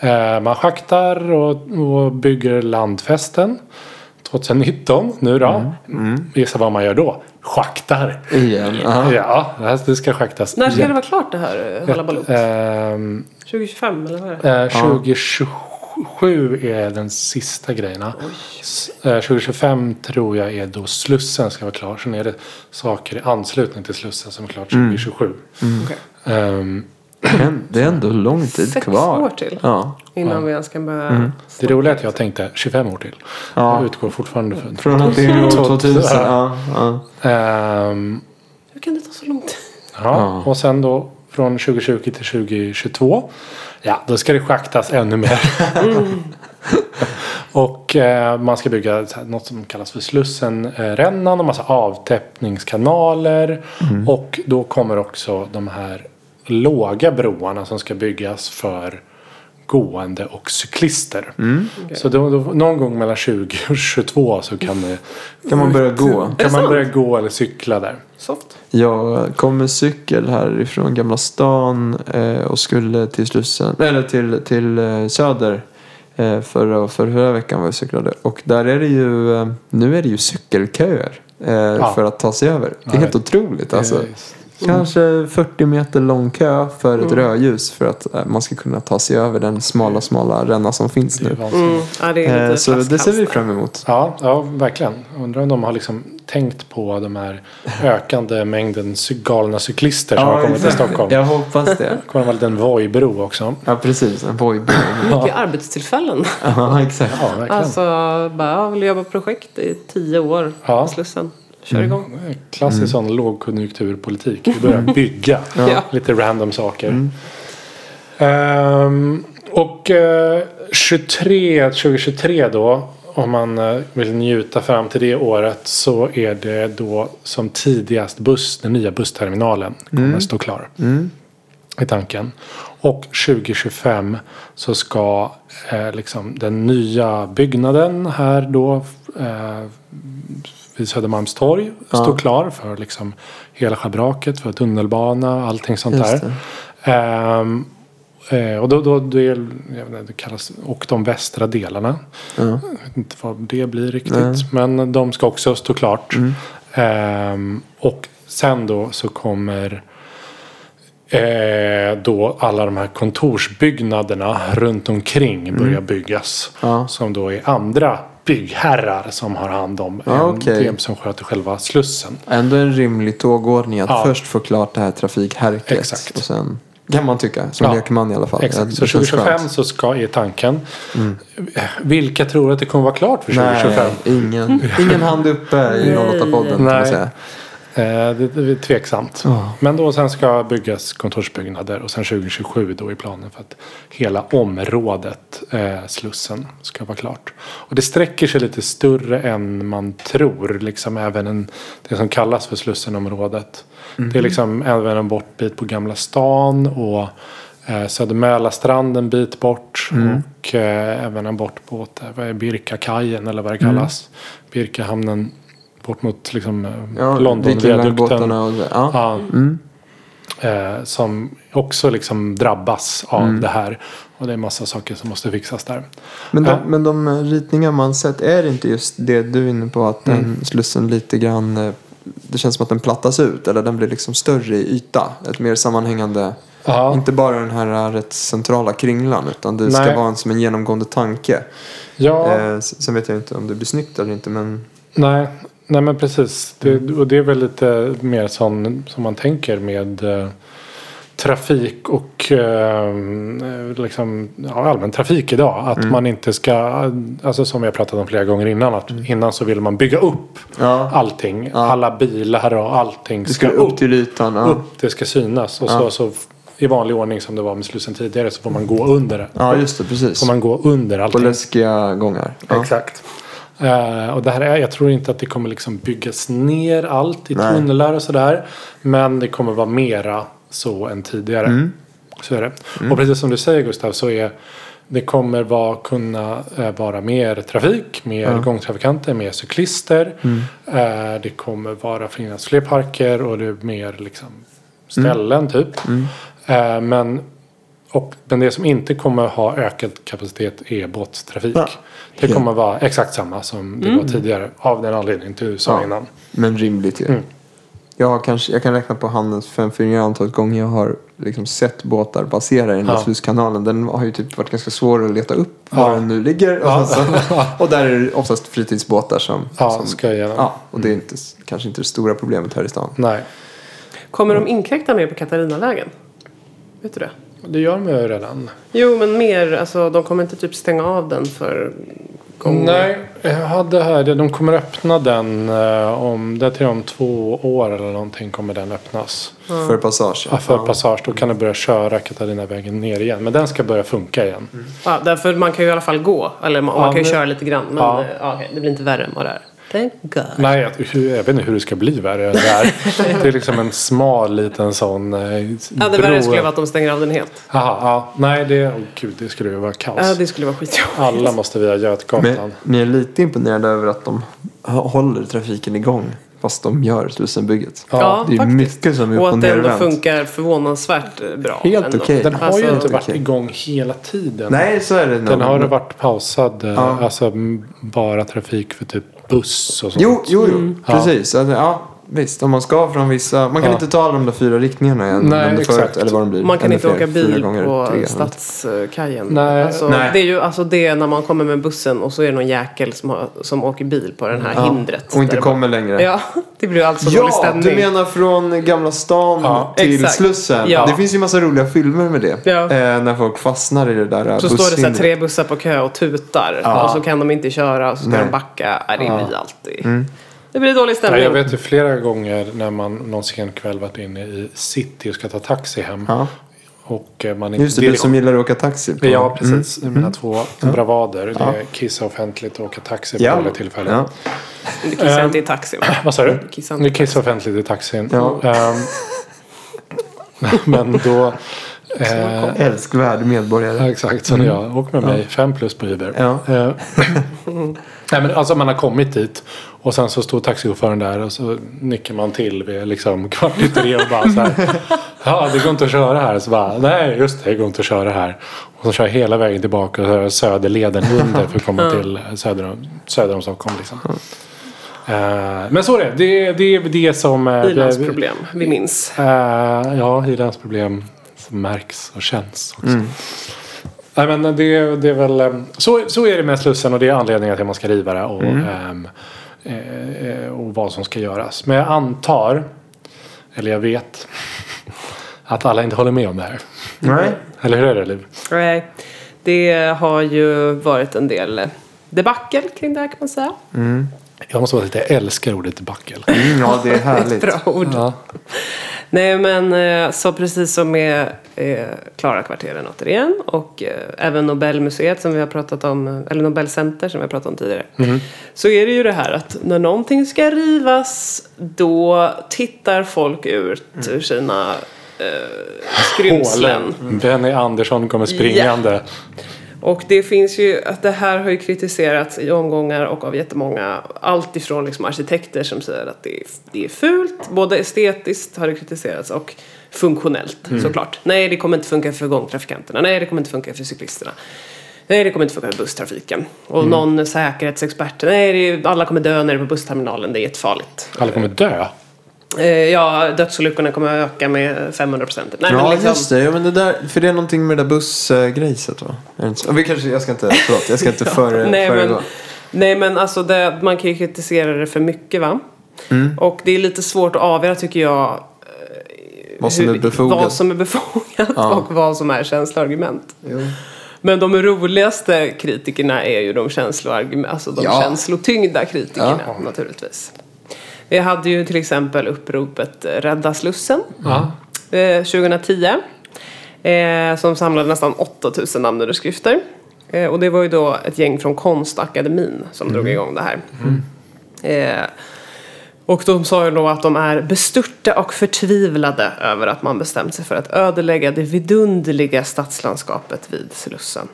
Ehm, man schaktar och, och bygger landfästen. 2019 nu då. Gissa vad man gör då? Schaktar. Igen. Aha. Ja, det här- det ska schaktas. När ska igen. det vara klart det här eh, Hallabaloo? Ehm, 2025 eller vad är det? Eh, 2027 är den sista grejerna. S- eh, 2025 tror jag är då Slussen ska vara klar. Sen är det saker i anslutning till Slussen som är klart 2027. Okej. Ehm, Men Det är ändå lång tid Sex kvar. år till Ja. innan vi ens kan börja. det roliga är att jag tänkte 25 år till. Ja. Jag utgår fortfarande från... Från att det är år 2000. Ja, ja. Ehm, Hur kan det ta så lång tid? ja. Ja. Och sen då från 2020 till 2022. Ja, då ska det schaktas ännu mer. och eh, man ska bygga något som kallas för Slussenrännan och massa avtäppningskanaler. Och då kommer också de här låga broarna som ska byggas för gående och cyklister. Så då, då, någon gång mellan 20 och 22 så kan, det, Kan man börja gå? Kan man börja gå eller cykla där. Soft. Jag kom med cykel härifrån Gamla stan eh, och skulle till Slussen, eller till, till eh, Söder eh, förra, för förra veckan var jag cyklade. Och där är det ju, eh, nu är det ju cykelköer eh, för att ta sig över. Det är Ja, helt otroligt alltså. Eh, Kanske 40 meter lång kö för ett rödljus för att eh, man ska kunna ta sig över den smala, smala ränna som finns nu. Mm. Ja, det är Eh, lite så det ser vi fram emot. Ja, ja, verkligen. Undrar om de har liksom tänkt på de här ökande mängden galna cyklister som har kommit till. Stockholm. Jag hoppas det. Det kommer vara en liten Voi-bro också. Ja, precis. En boyband. Mycket arbetstillfällen. Ja, exakt. Ja, verkligen. Alltså, bara, jag vill jobba projekt i tio år Ja. på Slussen. Kör igång. Klassisk sån lågkonjunkturpolitik. Vi börjar bygga Ja. lite random saker. Ehm, och eh, 23, 2023 då. Om man eh, vill njuta fram till det året så är det då som tidigast buss, den nya bussterminalen kommer stå klar. I tanken. Och 2025 så ska eh, liksom den nya byggnaden här då eh, vid Södermalmstorg stå klar för liksom hela schabraket, för tunnelbana, allting sånt Just där. Eh, och då, då det, är- inte, det kallas och de västra delarna. Ja. Jag vet inte vad det blir riktigt. Nej. Men de ska också stå klart. Ehm, och sen då så kommer eh, då alla de här kontorsbyggnaderna runt omkring börja byggas. Ja. Som då är andra byggherrar som har hand om Ja, en okej. del som sköter själva slussen. Ändå en rimlig tågordning att Ja. först få klart det här trafikhärket. Exakt. Och sen kan man tycka, som Ja. lekman i alla fall. Exakt, så känns 2025 skönt. så ska, är tanken. Vilka tror att det kommer vara klart för 2025? Nej, ingen, ingen hand uppe i 08-podden kan man säga. Eh, det, är tveksamt. Ja. Men då sen ska byggas kontorsbyggnader och sen 2027 då är planen för att hela området eh, Slussen ska vara klart. Och det sträcker sig lite större än man tror. Liksom även en, det som kallas för Slussenområdet. Det är liksom även en bortbit på Gamla stan och eh, Södermälarstrand en bit bort. Och eh, även en vad är Birkakajen eller vad det kallas. Birkahamnen bort mot liksom, eh, Ja, Londonviadukten. Viking-båtarna och. Ja. Ja. Eh, som också liksom drabbas av det här. Och det är massa saker som måste fixas där. Men de, Ja. men de eh, ritningar man sett, är det inte just det du är inne på att den Mm. Slussen lite grann, eh, det känns som att den plattas ut eller den blir liksom större i yta. Ett mer sammanhängande, Ja. inte bara den här eh, rätt centrala kringlan utan det ska Nej. vara en, som en genomgående tanke. Ja, Eh, sen vet jag inte om det blir snyggt eller inte men nej, nej men precis. Det, och det är väl lite mer som, som man tänker med eh, trafik och eh, liksom, ja, allmän trafik idag. Att man inte ska, alltså som vi har pratat om flera gånger innan, att innan så vill man bygga upp ja, allting. Ja. Alla bilar och allting det ska ska upp till ytan. Ja, upp. Det ska synas. Och så, så i vanlig ordning som det var med Slussen tidigare så får man gå under det. ja just det, precis. Får man gå under På allting. läskiga gångar. Exakt. Eh, och det här är, jag tror inte att det kommer liksom byggas ner allt i Nej. tunnlar och sådär. Men det kommer vara mera så än tidigare. Mm. Så är det. Och precis som du säger Gustav så är det kommer vara, kunna eh, vara mer trafik, mer gångtrafikanter, mer cyklister. Mm. Eh, det kommer vara finnas fler parker och det är mer liksom ställen typ. Mm. Eh, men, och, men det som inte kommer ha ökad kapacitet är båttrafik. Ja. Det Ja. kommer vara exakt samma som det var tidigare. Av den anledningen du sa Ja. innan. Men rimligt ju. Mm. Jag, kanske, jag kan räkna på handens fem fingrar antalet gånger jag har liksom sett båtar passera i den där Ja. slusskanalen. Den har ju typ varit ganska svår att leta upp Ja. var den nu ligger. Och, Ja. sen så, och där är det oftast fritidsbåtar som... Ja, som ska igenom. ja, och det är inte, kanske inte det stora problemet här i stan. Nej, Kommer de inkräkta mer på Katarinavägen? Vet du det? Det gör de ju redan. Jo, men mer. Alltså, de kommer inte typ stänga av den för gång. Nej, jag hade här, de kommer öppna den eh, om, det är till om två år eller någonting kommer den öppnas. För passage. Ja, för passage, då kan du börja köra Katarinavägen ner igen. Men den ska börja funka igen. Ja, därför man kan ju i alla fall gå. Eller man, Ja, man kan ju men- köra lite grann. Men Ja. ja. Ja, okej, det blir inte värre än vad det är. Thank God. Nej, jag, hur- jag vet inte hur det ska bli värre än det här. Det är liksom en smal liten sån eh, Ja, det värre skulle vara att de stänger av den helt. Aha, ja. Nej, det, oh, gud, det skulle ju vara kaos. Ja, det skulle vara skitjobbigt. Alla måste via Götgatan. Men ni är lite imponerade över att de håller trafiken igång. Fast de gör Slussenbygget. Ja, det är faktiskt. mycket som är upp Och och att det ändå funkar förvånansvärt eh, bra. Helt okej. Den har Alltså, ju inte varit okej. igång hela tiden. Nej, så är det. Den har varit pausad. eh, Ja. Alltså bara trafik för typ buss och sånt. Jo, jo, jo. Mm. Precis. Ja. Visst. Om man ska från vissa... Man kan Ja. inte ta alla de där fyra riktningarna igen. Nej, förut, exakt. Eller vad de blir. Man kan inte fler. åka Fyra bil gånger på. Stadskajen. Nej. Alltså, Nej. Det är ju alltså det när man kommer med bussen och så är det någon jäkel som, har, som åker bil på den här Ja, hindret. Och inte kommer längre. bara- Ja, det blir alltså dålig Ja, stämning. du menar från Gamla stan Ja, till exakt. Slussen. Ja. Det finns ju massa roliga filmer med det. Ja. Eh, när folk fastnar i det där Så står det så här tre bussar på kö och tutar. Ja. Och så kan de inte köra och så ska Nej. de backa. Ja, det Ja. blir alltid. Mm. Det blir dålig Ja, stämning. jag vet ju flera gånger när man någon sen kväll varit inne i city och ska ta taxi hem. Ja. Och eh, man inte... Just det, du som gillar att åka taxi. På. Ja, precis. Mina två bravader. Det Ja. är kissa offentligt och åka taxi på Ja. dåliga tillfällen. Ja. Du kissar Ehm, inte i taxi va? Vad sa du? Inte. kissar offentligt i taxin. Ja. Ehm, men då... Eh, Älskvärd medborgare. ja, exakt, som jag. Åk med mig. Fem plus på Uber. Ja. Nej, men alltså man har kommit dit och sen så står taxichauffören där och så nickar man till vid liksom kvart i tre och bara så här. Ja, det går inte att köra här. Så bara, nej just det, det går inte att köra här. Och så kör jag hela vägen tillbaka och så Söderleden under för att komma till söder om, söder om Stockholm. Liksom. Eh, men så är det. Det, det är det som... eh, Bilans det- problem. Vi minns. Eh, ja, Hylands problem som märks och känns också. Nej, men det, det är väl, eh, så, så är det med Slussen och det är anledningen till att man ska riva det och, ehm, eh, och vad som ska göras. Men jag antar, eller jag vet, att alla inte håller med om det här. Nej. Eller hur är det Liv? Nej, det har ju varit en del debacle kring det här kan man säga. Jag måste vara lite, jag älskar ordet debacle. Mm, ja, det är härligt. Bra ord. Ja. Nej men eh, så precis som med eh, Klara-kvarteren återigen och eh, även Nobelmuseet som vi har pratat om, eller Nobelcenter som vi har pratat om tidigare. Så är det ju det här att när någonting ska rivas då tittar folk ut ur sina eh, skrymslen. Hålen. Benny Andersson kommer springande. Och det finns ju, att det här har ju kritiserats i omgångar och av jättemånga. Allt ifrån liksom arkitekter som säger att det är, det är fult. Både estetiskt har det kritiserats och funktionellt såklart. Nej, det kommer inte funka för gångtrafikanterna. Nej, det kommer inte funka för cyklisterna. Nej, det kommer inte funka för busstrafiken. Och någon säkerhetsexpert. Nej, alla kommer dö är på bussterminalen. Det är jättefarligt. Alla kommer dö. Eh, ja, dödsolyckorna kommer att öka med 500 procent. Ja, men liksom, just det. Ja, men det där, för det är någonting med det där bussgrejset va? Är? Ja, Vi kanske, jag ska inte, förlåt, jag ska inte före, nej, men, föregå. nej men alltså det, man kan ju kritisera det för mycket va. Mm. Och det är lite svårt att avgöra tycker jag. Vad som är hur- befogat. Vad som är befogat Ja. och vad som är känsloargument. Jo. Men de roligaste kritikerna är ju de, känsloargument, alltså de Ja. känslotyngda kritikerna Ja. naturligtvis. Vi hade ju till exempel uppropet Rädda Slussen Ja. eh, 2010. Eh, som samlade nästan 8000 namnunderskrifter. Eh, och det var ju då ett gäng från Konstakademin som drog igång det här. Eh, och de sa ju då att de är bestörta och förtvivlade över att man bestämt sig för att ödelägga det vidunderliga stadslandskapet vid Slussen.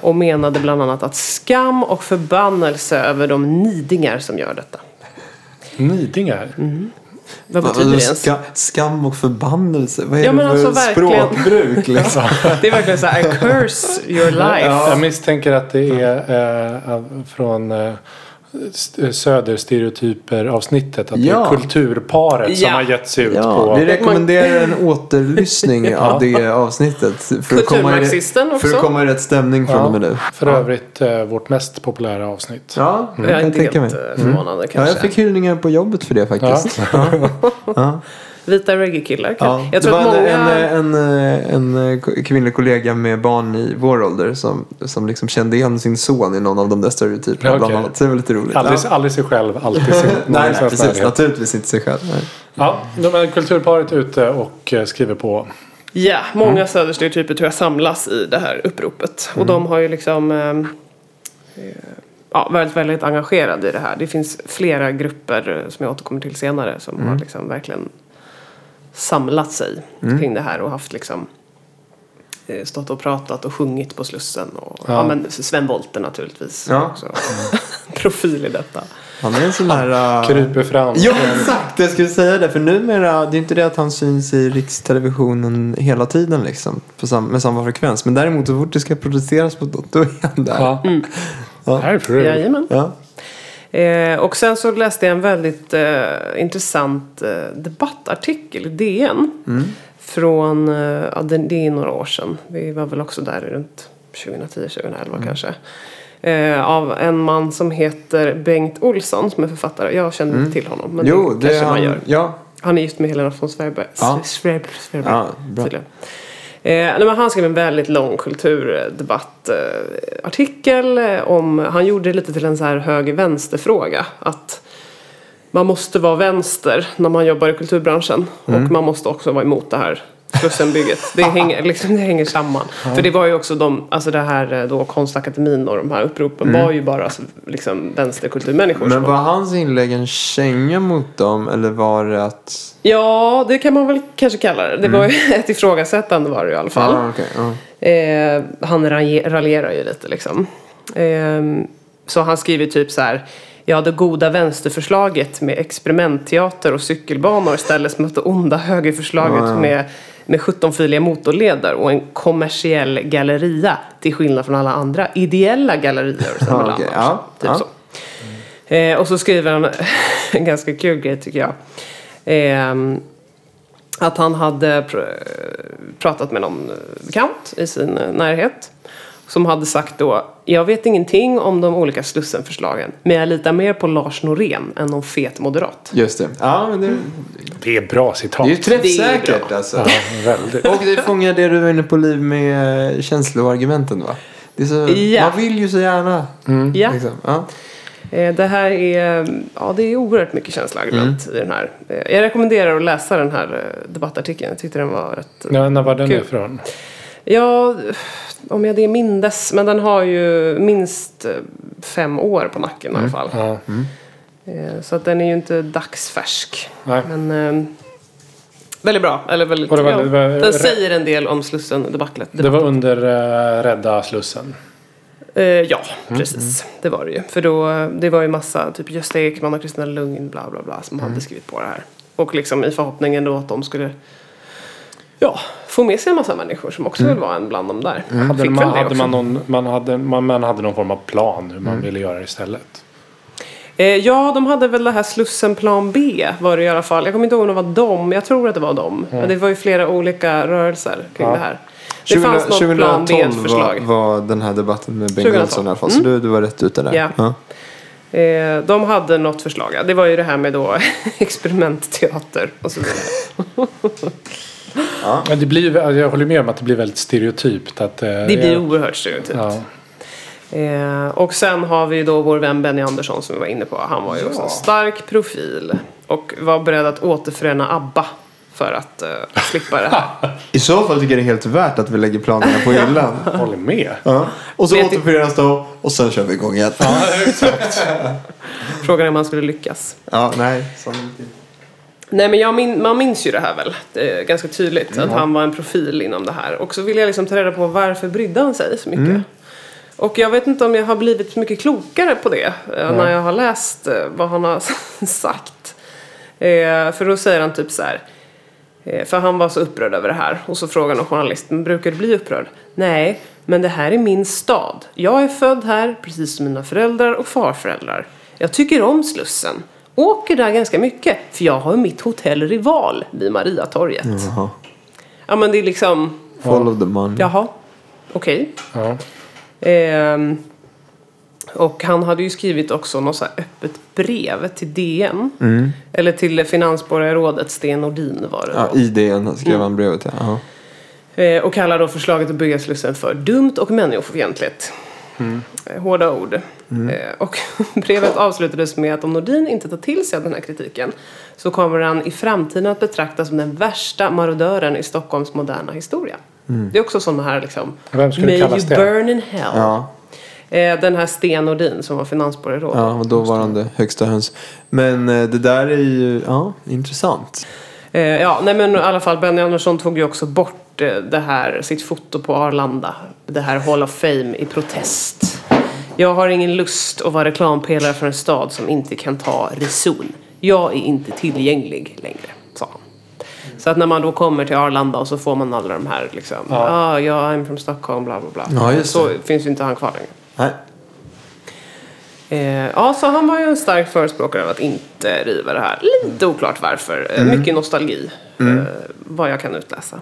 Och menade bland annat att skam och förbannelse över de nidingar som gör detta. Nidingar. Vad Vad- betyder det ens? ska, skam och förbannelse. Vad är Ja, det men för alltså verkligen. språkbruk liksom? Det är verkligen så här, I curse your life. Jag misstänker att det är eh, från eh, Söderstereotyper avsnittet. Att Ja. det är kulturparet som Ja. har gett sig ut Ja, på... vi rekommenderar en återlyssning av det avsnittet. För att, komma i, för att komma i rätt stämning från och med nu. För övrigt eh, vårt mest populära avsnitt. Ja, Jag är jag kan inte tänka mig. eh, förvånande Ja, kanske. jag fick hyllningar på jobbet för det faktiskt. Vita reggae-killar. Ja. Jag det tror var att många... en, en, en, en kvinnlig kollega med barn i vår ålder som, som liksom kände igen sin son i någon av de där stereotyperna. Bland. Så det var lite roligt. Aldrig, ja. aldrig sig själv, alltid sin Nej, nej, precis. närhet. Naturligtvis inte sig själv. Nej. Ja, de är kulturparet ute och eh, skriver på. Ja, många Mm. söderstereotyper tror jag samlas i det här uppropet. Och de har ju liksom... eh, Ja, väldigt, väldigt engagerade i det här. Det finns flera grupper eh, som jag återkommer till senare som Mm. har liksom verkligen samlat sig kring det här och haft liksom eh, stått och pratat och sjungit på Slussen. Och, ja. Ja. men Sven Wollter naturligtvis. Ja. Också. Profil i detta. Han är en sån här... Uh... Kryper fram. Ja, exakt. Jag skulle säga det. För numera, det är inte det att han syns i rikstelevisionen hela tiden liksom. På sam- med samma frekvens. Men däremot så fort det ska protesteras mot något, då är han där. Ja. Ja. Härfru. Jajamän. Ja. Eh, och sen så läste jag en väldigt eh, intressant eh, debattartikel i DN. Från, eh, ja, det, det är några år sedan. Vi var väl också där runt 2010-2011 kanske. Eh, av en man som heter Bengt Olsson som är författare. Jag känner inte till honom. Men Jo, det det kanske är man han. gör. Ja. Han är gift med Helena von Sverberg. Ja. Sverberg. Sverberg Ja, bra. tydligen. Eh, han skrev en väldigt lång kulturdebattartikel. Artikel, eh, om, han gjorde det lite till en så här höger-vänster-fråga. Att man måste vara vänster när man jobbar i kulturbranschen. Mm. Och man måste också vara emot det här Slussenbygget. Det hänger, liksom, det hänger samman. För det var ju också de, alltså det här eh, då konstakademin och de här uppropen var ju bara alltså, liksom vänsterkulturmänniskor. Mm. Men var hans inlägg en känga mot dem? Eller var det att... Ja, det kan man väl kanske kalla det. Det var ju ett ifrågasättande var det i alla fall. Ja, okej, ja. Eh, han ralje- raljerar ju lite liksom. Eh, så han skriver typ så här. Ja, det goda vänsterförslaget med experimentteater och cykelbanor ställs mot det onda högerförslaget Ja, ja. med, med 17-filiga motorleder och en kommersiell galleria till skillnad från alla andra ideella gallerier. Ja, ja, okej. Ja, typ ja. så. Eh, och så skriver han en ganska kul grej tycker jag. Eh, att han hade pr- pratat med någon bekant i sin eh, närhet. Som hade sagt då, jag vet ingenting om de olika Slussenförslagen. Men jag litar mer på Lars Norén än någon fet moderat. Just det. Ja, men det, Det är bra citat. det är ju träffsäkert Det är alltså. Ja, väldigt. Och det fångar det du var inne på Liv med eh, känsloargumenten va? Det är så, Ja. Man vill ju så gärna. Ja, Liksom. Ja. eh, det här är, ja, det är oerhört mycket känsloargument Mm. i den här. Eh, Jag rekommenderar att läsa den här debattartikeln. Jag tyckte den var rätt Ja, när var den Kul. ifrån? Ja, om jag det mindes. Men den har ju minst eh, fem år på nacken i alla fall. Ja. Eh, Så att den är ju inte dagsfärsk. Nej. Men eh, väldigt bra. Eller väldigt, var- ja, var- den säger en del om Slussen-debaclet. Det var under uh, Rädda Slussen. Eh, ja, precis. Det var det ju. För då, det var ju massa, typ Gösta Ekman och Kristina Lugn, bla bla bla, som hade skrivit på det här. Och liksom i förhoppningen då att de skulle ja, få med sig en massa människor som också vill vara en bland dem där. Hade, man, hade, man, någon, man, hade, man, man hade någon form av plan hur man ville göra istället? Eh, ja, de hade väl det här Slussen plan B var det i alla fall. Jag kommer inte ihåg om det var dem, jag tror att det var dem. Men det var ju flera olika rörelser kring det här. Det fanns något plan 2012 var, B-förslag. var den här debatten med Bengt 2012. Olsson i alla fall. Så du, du var rätt ute där. Ja. Eh, de hade något förslag. ja. Det var ju det här med då experimentteater och så vidare. Men det blir, alltså, jag håller med om att det blir väldigt stereotypt. Att, eh, Det blir ja, oerhört stereotypt. ja. Eh, och sen har vi då vår vän Benny Andersson som vi var inne på. Han var ju också en stark profil. Och var beredd att återförena ABBA för att eh, slippa det här. I så fall tycker jag det är helt värt att vi lägger planerna på hyllan. Håller med. ja. Och så Vet- återförenas de och sen kör vi igång igen. Ja, Frågan är om han skulle lyckas. nej. sannolikt inte. Nej men jag min, man minns ju det här väl. Det är ganska tydligt att han var en profil inom det här. Och så vill jag liksom ta reda på varför brydde han sig så mycket. Och jag vet inte om jag har blivit mycket klokare på det. eh, När jag har läst eh, vad han har sagt. Eh, för då säger han typ så här. Eh, för han var så upprörd över det här. Och så frågar någon journalist, men brukar du bli upprörd? Nej, men det här är min stad. Jag är född här, precis som mina föräldrar och farföräldrar. Jag tycker om Slussen. Åker där ganska mycket, för jag har mitt hotell Rival vid Mariatorget. Jaha. Ja men det är liksom, Follow the money. jaha, okej. Ja. Ehm, och han hade ju skrivit också något så här öppet brev till DN. Eller till finansborgarrådet Sten Nordin var det då. Ja, I DN skrev han brevet. Ja. Ja. Eh, Och kallar då förslaget att bygga Slussen för dumt och människofientligt. Eh, Hårda ord. Eh, Och brevet avslutades med att om Nordin inte tar till sig av den här kritiken så kommer han i framtiden att betraktas som den värsta marodören i Stockholms moderna historia. Det är också sådana här liksom Vem skulle May kallas you det? burn in hell. Ja. Eh, Den här Sten Nordin som var finansborgarråd. Ja, och då var han det högsta höns. Men det där är ju, ja, intressant. Ja, nej men i alla fall Benny Andersson tog ju också bort eh, det här, sitt foto på Arlanda. Det här Hall of Fame i protest. Jag har ingen lust att vara reklampelare för en stad som inte kan ta reson. Jag är inte tillgänglig längre, sa han. Så att när man då kommer till Arlanda och så får man alla de här liksom, ja, ah, ja, I'm from Stockholm, bla bla bla. Ja, just så det. finns ju inte han kvar längre. Nej. Eh, ja, så han var ju en stark förespråkare av att inte riva det här. Lite oklart varför. Eh, Mycket nostalgi, eh, vad jag kan utläsa.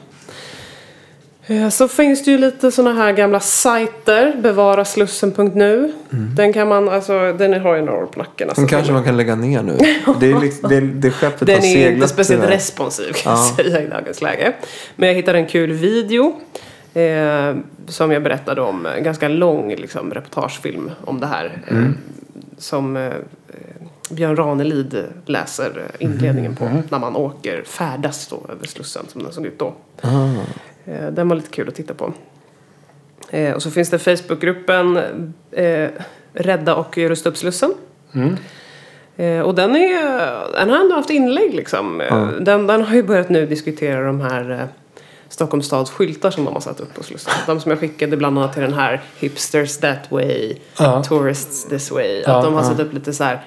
Eh, så finns det ju lite sådana här gamla sajter. Bevaraslussen.nu. Den kan man, alltså den har ju några år på nacken. Alltså, Den kanske man kan lägga ner nu. Det, är liksom, det, det skeppet har den är seglat. inte speciellt tyvärr. responsiv kan jag säga i dagens läge. Men jag hittade en kul video. Eh, som jag berättade om. En ganska lång liksom, reportagefilm om det här. Eh, som eh, Björn Ranelid läser inledningen på. När man åker, färdas då över Slussen som den såg ut då. Eh, den var lite kul att titta på. Eh, och så finns det Facebookgruppen eh, Rädda och rusta upp Slussen. Eh, och den, är, den har ändå haft inlägg liksom. Eh, Den, den har ju börjat nu diskutera de här eh, Stockholms stads skyltar som de har satt upp på Slussen. De som jag skickade bland annat till den här Hipsters that way, Ja. Tourists this way. Ja, att de har satt upp lite så här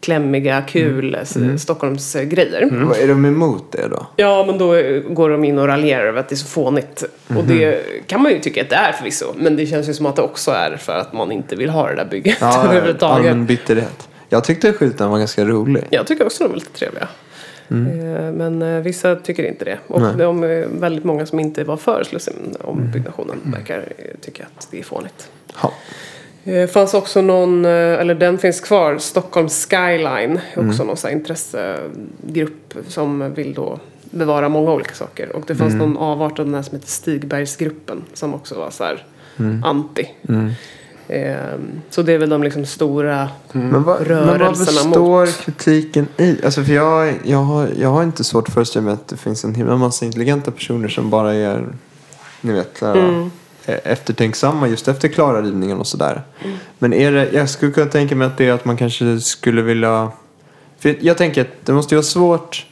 klämmiga, kul mm. Stockholmsgrejer. Vad Är de emot det då? Ja, men då eh, går de in och raljerar över att det är så fånigt. Och det kan man ju tycka att det är förvisso. Men det känns ju som att det också är för att man inte vill ha det där bygget Ja, överhuvudtaget. allmän bitterhet. Jag tyckte skylten var ganska rolig. Jag tycker också de är lite trevliga. Eh, Men eh, vissa tycker inte det. Och Nej. de är väldigt många som inte var för ombyggnationen verkar eh, tycka att det är fånigt. Ja. Det fanns också någon, eh, eller den finns kvar, Stockholm Skyline. Också någon sån här intressegrupp som vill då bevara många olika saker. Och det fanns någon avart av den här som heter Stigbergsgruppen som också var så här anti. Ehm, Så det är väl de liksom stora Men, vad, men vad Rörelserna består kritiken i? Alltså för jag, jag, har, jag har inte svårt att föreställa mig att det finns en himla massa intelligenta personer som bara är ni vet, Mm. eh, eftertänksamma just efter klara rivningen och sådär. Mm. Men är det, jag skulle kunna tänka mig att det är att man kanske skulle vilja... För jag tänker att det måste ju vara svårt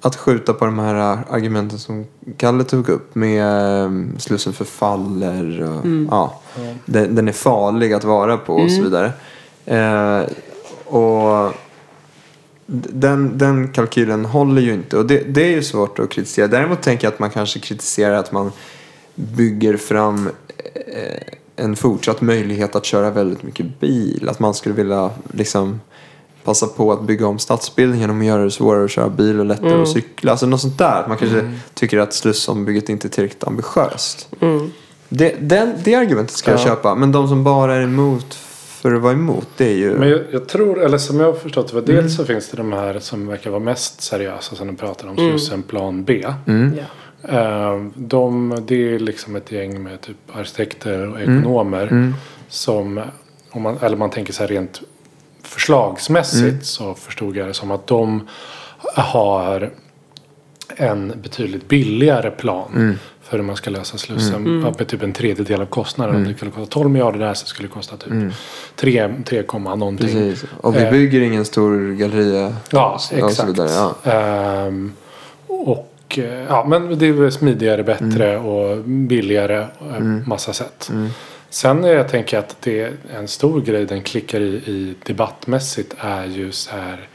att skjuta på de här argumenten som Kalle tog upp med eh, Slussen förfaller och ja, den, den är farlig att vara på och så vidare. Eh, och den, den kalkylen håller ju inte och det, det är ju svårt att kritisera. Däremot tänker jag att man kanske kritiserar att man bygger fram eh, en fortsatt möjlighet att köra väldigt mycket bil. Att man skulle vilja liksom passa på att bygga om stadsbilden genom att göra det svårare att köra bil och lättare att cykla. Alltså något sånt där. Man kanske tycker att Slussombygget inte är tillräckligt ambitiöst. Det, den, det argumentet ska jag Ja. köpa. Men de som bara är emot för att vara emot det är ju... Men jag, jag tror, eller som jag har förstått det, var Mm. dels så finns det de här som verkar vara mest seriösa som de pratar om, Slussen plan B. Mm. Ja. Eh, de, det är liksom ett gäng med typ arkitekter och Mm. ekonomer som, om man, eller man tänker så här rent förslagsmässigt Mm. så förstod jag det som att de har en betydligt billigare plan Mm. för hur man ska lösa Slussen. Upp med typ en tredjedel av kostnaden. Mm. Om det skulle kosta 12 miljarder där så skulle det kosta typ 3, 3, någonting. Precis. Och vi Eh, bygger ingen stor galleria. Ja, och så exakt. vidare. Ja. Ehm, och eh, ja, men det är smidigare, bättre Mm. och billigare på massa sätt. Sen är jag tänker att det är en stor grej den klickar i, i debattmässigt är ju så här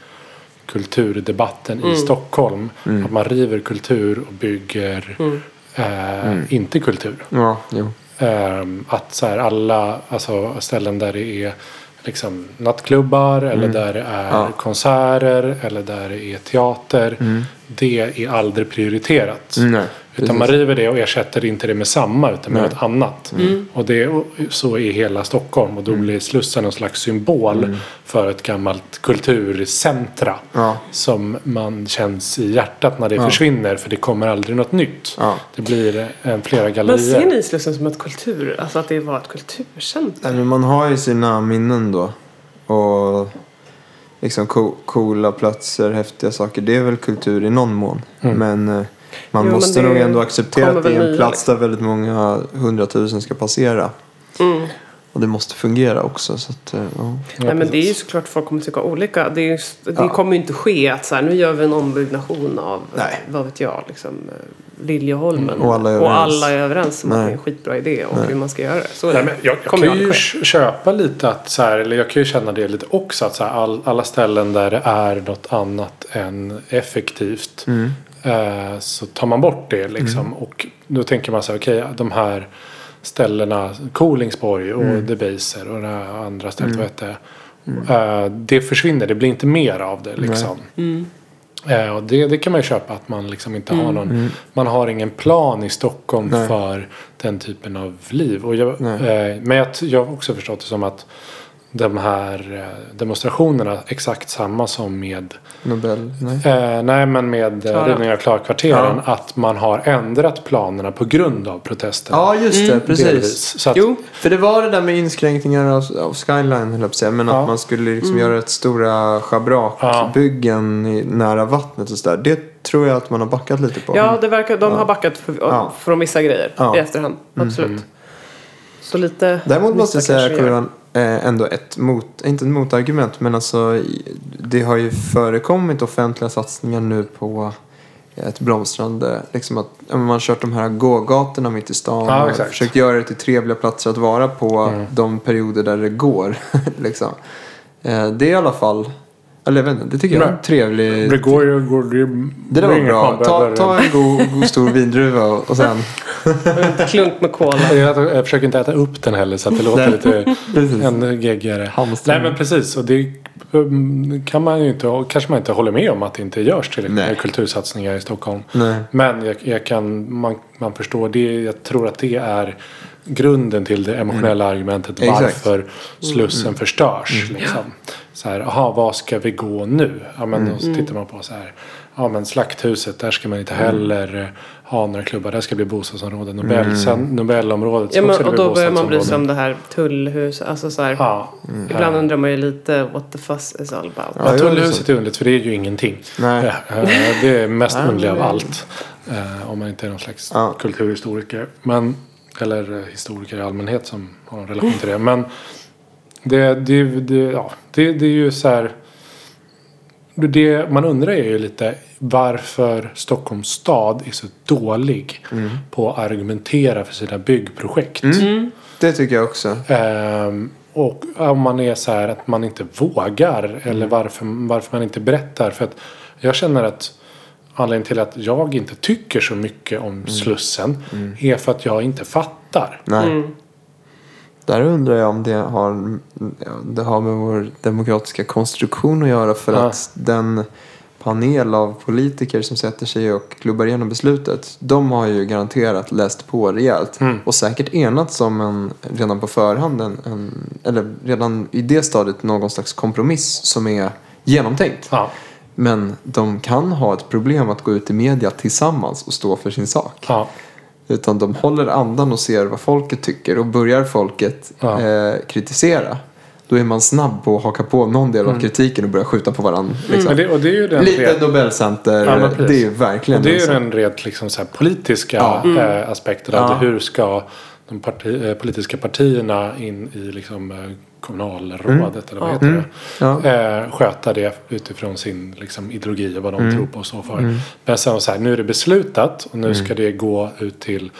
kulturdebatten Mm. i Stockholm. Att man river kultur och bygger Mm. eh, inte kultur. ja, jo. Ehm, att så här alla alltså, ställen där det är liksom nattklubbar eller där det är Mm. Ja. konserter eller där det är teater. Det är aldrig prioriterat. Mm, nej, Utan man river det och ersätter inte det med samma utan med Nej. något annat. Mm. Och det är så i hela Stockholm. Och då Mm. blir Slussen en slags symbol för ett gammalt kulturcentra. Ja. Som man känns i hjärtat när det försvinner. För det kommer aldrig något nytt. Ja. Det blir eh, flera Men gallerier. ser ni Slussen som ett kultur, alltså att det var ett kulturcentrum? Nej, men man har ju sina minnen då. Och liksom co- coola platser, häftiga saker. Det är väl kultur i någon mån. Men eh, man Jo, måste men nog ändå acceptera att det är en plats där väldigt många hundratusen ska passera. Mm. Och det måste fungera också. Så att, eh, ja. Nej, men det är ju såklart folk kommer tycka olika. Det, är ju, det Ja. kommer ju inte ske att så här, nu gör vi en ombyggnation av, Nej. vad vet jag, liksom, eh, Liljeholmen. Och alla är och överens. alla är överens om att Nej. det är en skitbra idé och hur man ska göra det. Så Nej, men jag, jag kommer kan ju köpa lite att så här, eller jag kan ju känna det lite också att så här, all, alla ställen där det är något annat än effektivt Mm. eh, så tar man bort det liksom och då tänker man så här okej de här ställena Kolingsborg och Mm. Debaser och det andra stället vad heter det? Eh, det försvinner, det blir inte mer av det liksom. Mm. Eh, och det, det kan man ju köpa att man liksom inte har någon. Man har ingen plan i Stockholm Nej. för den typen av liv. Och jag, eh, men jag, jag har också förstått det som att de här eh, demonstrationerna exakt samma som med Nobel, nej. eh, nej men med eh, Klara. rivningen av Klarkvarteren. Att man har ändrat planerna på grund av protesterna. Ja, just det. Precis. delvis. Så att, Jo, För det var det där med inskränkningar av, av skyline, höll jag på säga. Men Ja. att man skulle liksom göra ett stora schabrakbyggen i, nära vattnet och sådär. Det tror jag att man har backat lite på. ja, det verkar, de har backat för, Ja. från vissa grejer Ja. i efterhand. Absolut. Så lite Däremot måste jag säga. Kurvan, ändå ett mot, inte ett motargument, men alltså det har ju förekommit offentliga satsningar nu på ett blomstrande, liksom att man har kört de här gågatorna mitt i stan Ja, och exakt. försökt göra det till trevliga platser att vara på de perioder där det går. liksom. eh, det är i alla fall, eller jag vet inte, det tycker jag är en trevlig... ju... Går, det, där var bra. Ta, ta en god, god stor vindruva och, och sen... klunk med cola. Jag, jag försöker inte äta upp den heller så att det låter lite ännu geggigare. Nej men precis. Och det um, kan man ju inte, kanske man inte håller med om att det inte görs tillräckligt med kultursatsningar i Stockholm. Nej. Men jag, jag kan, man, man förstår det. Jag tror att det är grunden till det emotionella argumentet Mm. Exakt. Mm. varför Slussen förstörs. Liksom. Så här, aha, vad ska vi gå nu? Ja, men Mm. då så tittar man på så här, ja men Slakthuset, där ska man Mm. inte heller eh, ha några klubbar. Där ska bli bostadsområde. Nobel, sen, Nobelområdet Ja, men, och bli då börjar man bry sig om det här tullhus. Alltså så här, Ja, Ibland undrar man ju lite what the fuss is all about. Ja, Ja, tullhuset är underligt för det är ju ingenting. Nej. Ja, eh, Det är mest Nej, underliga av allt. Eh, Om man inte är någon slags Ja. kulturhistoriker. Men, eller eh, historiker i allmänhet som har en relation till det. Men det, det, det, ja, det, det är ju så här. det man undrar är ju lite varför Stockholms stad är så dålig Mm. på att argumentera för sina byggprojekt. Det tycker jag också. Ehm, och om man är så här att man inte vågar eller Mm. varför, varför man inte berättar. För att jag känner att anledningen till att jag inte tycker så mycket om Mm. Slussen är för att jag inte fattar. Nej. Där undrar jag om det har, det har med vår demokratiska konstruktion att göra. För Ja. att den panel av politiker som sätter sig och klubbar igenom beslutet. De har ju garanterat läst på rejält. Mm. Och säkert enats om en, redan på förhand, en, en, eller redan i det stadiet någon slags kompromiss som är genomtänkt. Ja, Men de kan ha ett problem att gå ut i media tillsammans och stå för sin sak. ja, Utan de håller andan och ser vad folket tycker. Och börjar folket Ja. eh, kritisera. Då är man snabb på att haka på någon del av kritiken och börja skjuta på varandra. Liksom. Men det, och det är ju den Lite rent- Nobelcenter. Ja, det är ju verkligen Och det är en ju sån- den rent liksom så här politiska Ja. eh, aspekten av Ja. Hur ska de parti, eh, politiska partierna in i liksom, kommunalrådet eller vad heter det? Ja. Eh, sköta det utifrån sin liksom, ideologi och vad de Mm. tror på och så för. Men sen så här, nu är det beslutat och nu ska det gå ut till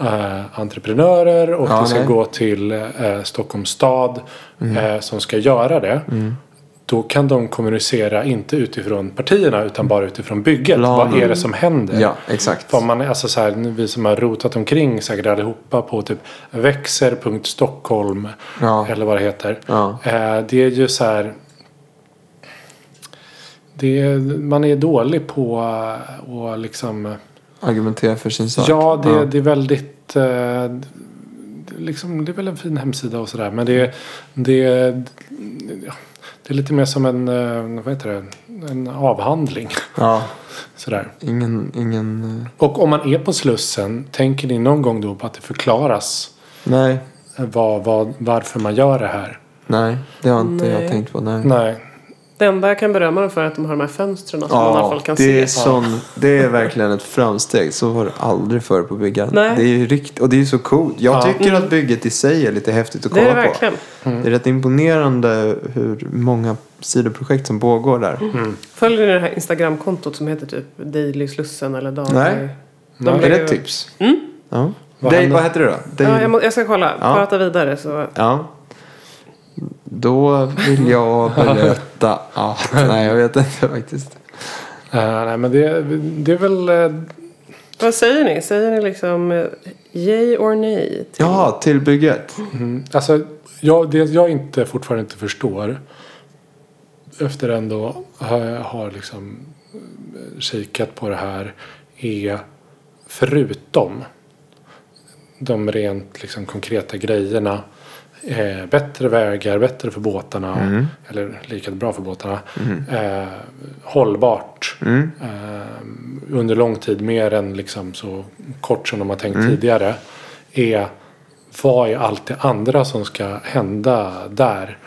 eh, entreprenörer och Ja, det ska nej. gå till eh, Stockholms stad eh, som ska göra det. Då kan de kommunicera inte utifrån partierna utan bara utifrån bygget. Planen. Vad är det som händer? Ja, exakt. För man, alltså så här, vi som har rotat omkring säkert allihopa på typ växer.stockholm Ja. eller vad det heter. Ja. Eh, det är ju så här. Är, man är dålig på att liksom. Argumentera för sin sak. Ja, det, det är väldigt. Eh, liksom, det är väl en fin hemsida och sådär. Men det, det, ja, det är lite mer som en, eh, vad heter det, en avhandling. ja. Sådär. Ingen, ingen... eh, Och om man är på Slussen, tänker ni någon gång då på att det förklaras Nej. vad, vad, varför man gör det här? Nej, det har inte Nej. jag tänkt på. Nej. Nej. Det enda jag kan berömma dem för är att de har de här fönstren som man i alla fall kan det se. är, sån, det är verkligen ett framsteg. Så var det aldrig förr på byggen. Nej. Det är ju rikt, och det är ju så coolt. Jag Ja. tycker att bygget i sig är lite häftigt att Det kolla är det på. verkligen. Det är rätt imponerande hur många sidoprojekt som pågår där. Mm. Följer ni det här Instagramkontot som heter typ Daily Slussen eller Daily? Nej. De Nej. Är det ett tips? Mm. Ja. Vad händer? vad heter det då? Ja, jag, må, jag ska kolla. Ja. Prata vidare så. Ja. Då vill jag berätta att... Nej, jag vet inte faktiskt. Eh, nej men det, det är väl. eh, Vad säger ni? Säger ni liksom eh, yay or nej? till- Ja, till bygget. mm, alltså, jag, det jag inte fortfarande inte förstår. Efter ändå har, har liksom kikat på det här. Är förutom de rent liksom konkreta grejerna. Eh, bättre vägar, bättre för båtarna. Mm. Eller lika bra för båtarna. Eh, hållbart. Mm. eh, under lång tid, mer än liksom så kort som de har tänkt Mm. tidigare, är vad är allt det andra som ska hända där?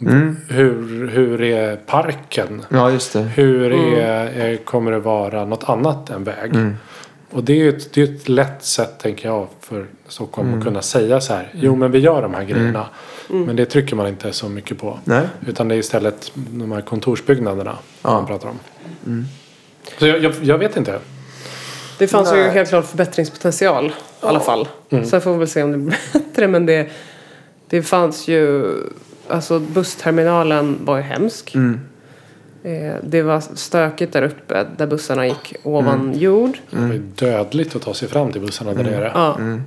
Mm. Hur, hur är parken? Ja, just det. Hur är, är, kommer det vara något annat än väg? Mm. Och det är ju ett, det är ett lätt sätt, tänker jag, för Stockholm Mm. att kunna säga så här. Jo, men vi gör de här grejerna. Men det trycker man inte så mycket på. Nej. Utan det är istället de här kontorsbyggnaderna Ja. Mm. man pratar om. Så jag, jag, jag vet inte. Det fanns ju Nej. helt klart förbättringspotential i alla fall. Sen får vi väl se om det blir bättre. Men det, det fanns ju... Alltså bussterminalen var ju hemsk. Mm. Eh, Det var stökigt där uppe där bussarna gick ovan jord. Det var dödligt att ta sig fram till bussarna där nere. Ja. Mm.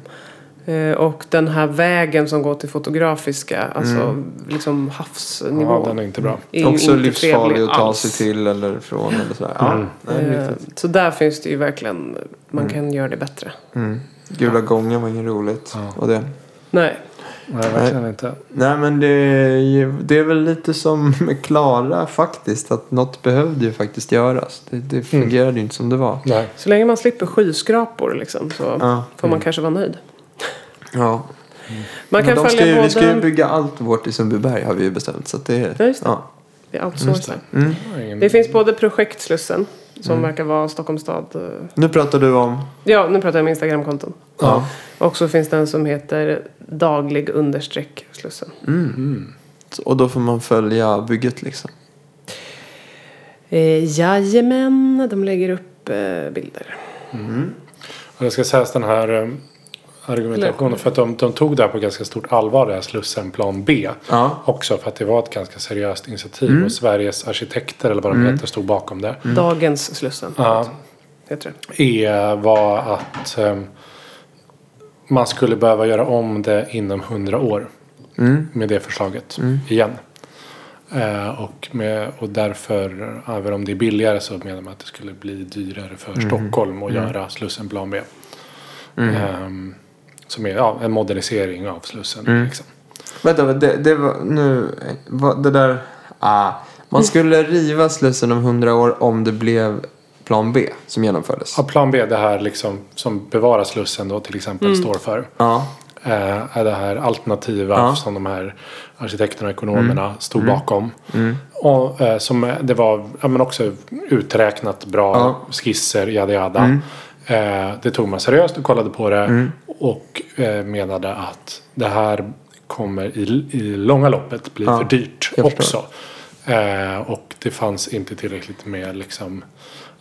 Eh, Och den här vägen som går till Fotografiska, alltså liksom havsnivå. Ja, den är inte bra. är Också inte livsfarlig att ta alls. sig till eller från. Eller sådär. Ja, Mm. nej, Eh. Så där finns det ju verkligen, man kan göra det bättre. Mm. Gula gången var inget roligt. Ja. Och det. Nej, Nej, verkligen inte. Nej men det det är väl lite som med Klara faktiskt. Att något behövde ju faktiskt göras. Det, det fungerade ju inte som det var. Nej. så länge man slipper skyskrapor liksom, så Ja. får man kanske vara nöjd. Ja. Man Men kan ska följa ju, vi ska ju både... bygga allt vårt i Sundbyberg har vi ju bestämt. Så att det, Ja, just det. ja. Vi outsourcar. Mm. Det var ingen- Det finns både projektslussen, som verkar vara Stockholms stad. eh, Nu pratar du om... Ja, nu pratar jag om Instagramkonton. Ja. Och så finns det en som heter daglig understreck slussen. Mm. Och då får man följa bygget liksom. Eh, jajamän, de lägger upp eh, bilder. Och det ska sägas den här eh, argumentationen för att de, de tog det här på ganska stort allvar, det här Slussen plan B. Ja. Också för att det var ett ganska seriöst initiativ och Sveriges arkitekter eller vad de heter stod bakom det. Dagens Slussen. Ja. Heter det. är, var att eh, man skulle behöva göra om det inom 100 år. Med det förslaget igen. Eh, och, med, och därför, även om det är billigare så menar man att det skulle bli dyrare för Stockholm att göra Slussen plan B. Ehm, som är ja, en modernisering av Slussen. Liksom. Vänta, det, det var nu... Vad, det där... Ah, man skulle riva Slussen om 100 år om det blev plan B som genomfördes. Ja, plan B, det här liksom, som bevarar Slussen då till exempel står för. Ja. eh, är det här alternativa Ja. som de här arkitekterna och ekonomerna stod bakom. Och eh, som eh, det var ja, men också uträknat bra Ja. skisser, yada yada. Eh, det tog man seriöst och kollade på det och eh, menade att det här kommer i, i långa loppet bli för dyrt också. och det fanns inte tillräckligt med liksom,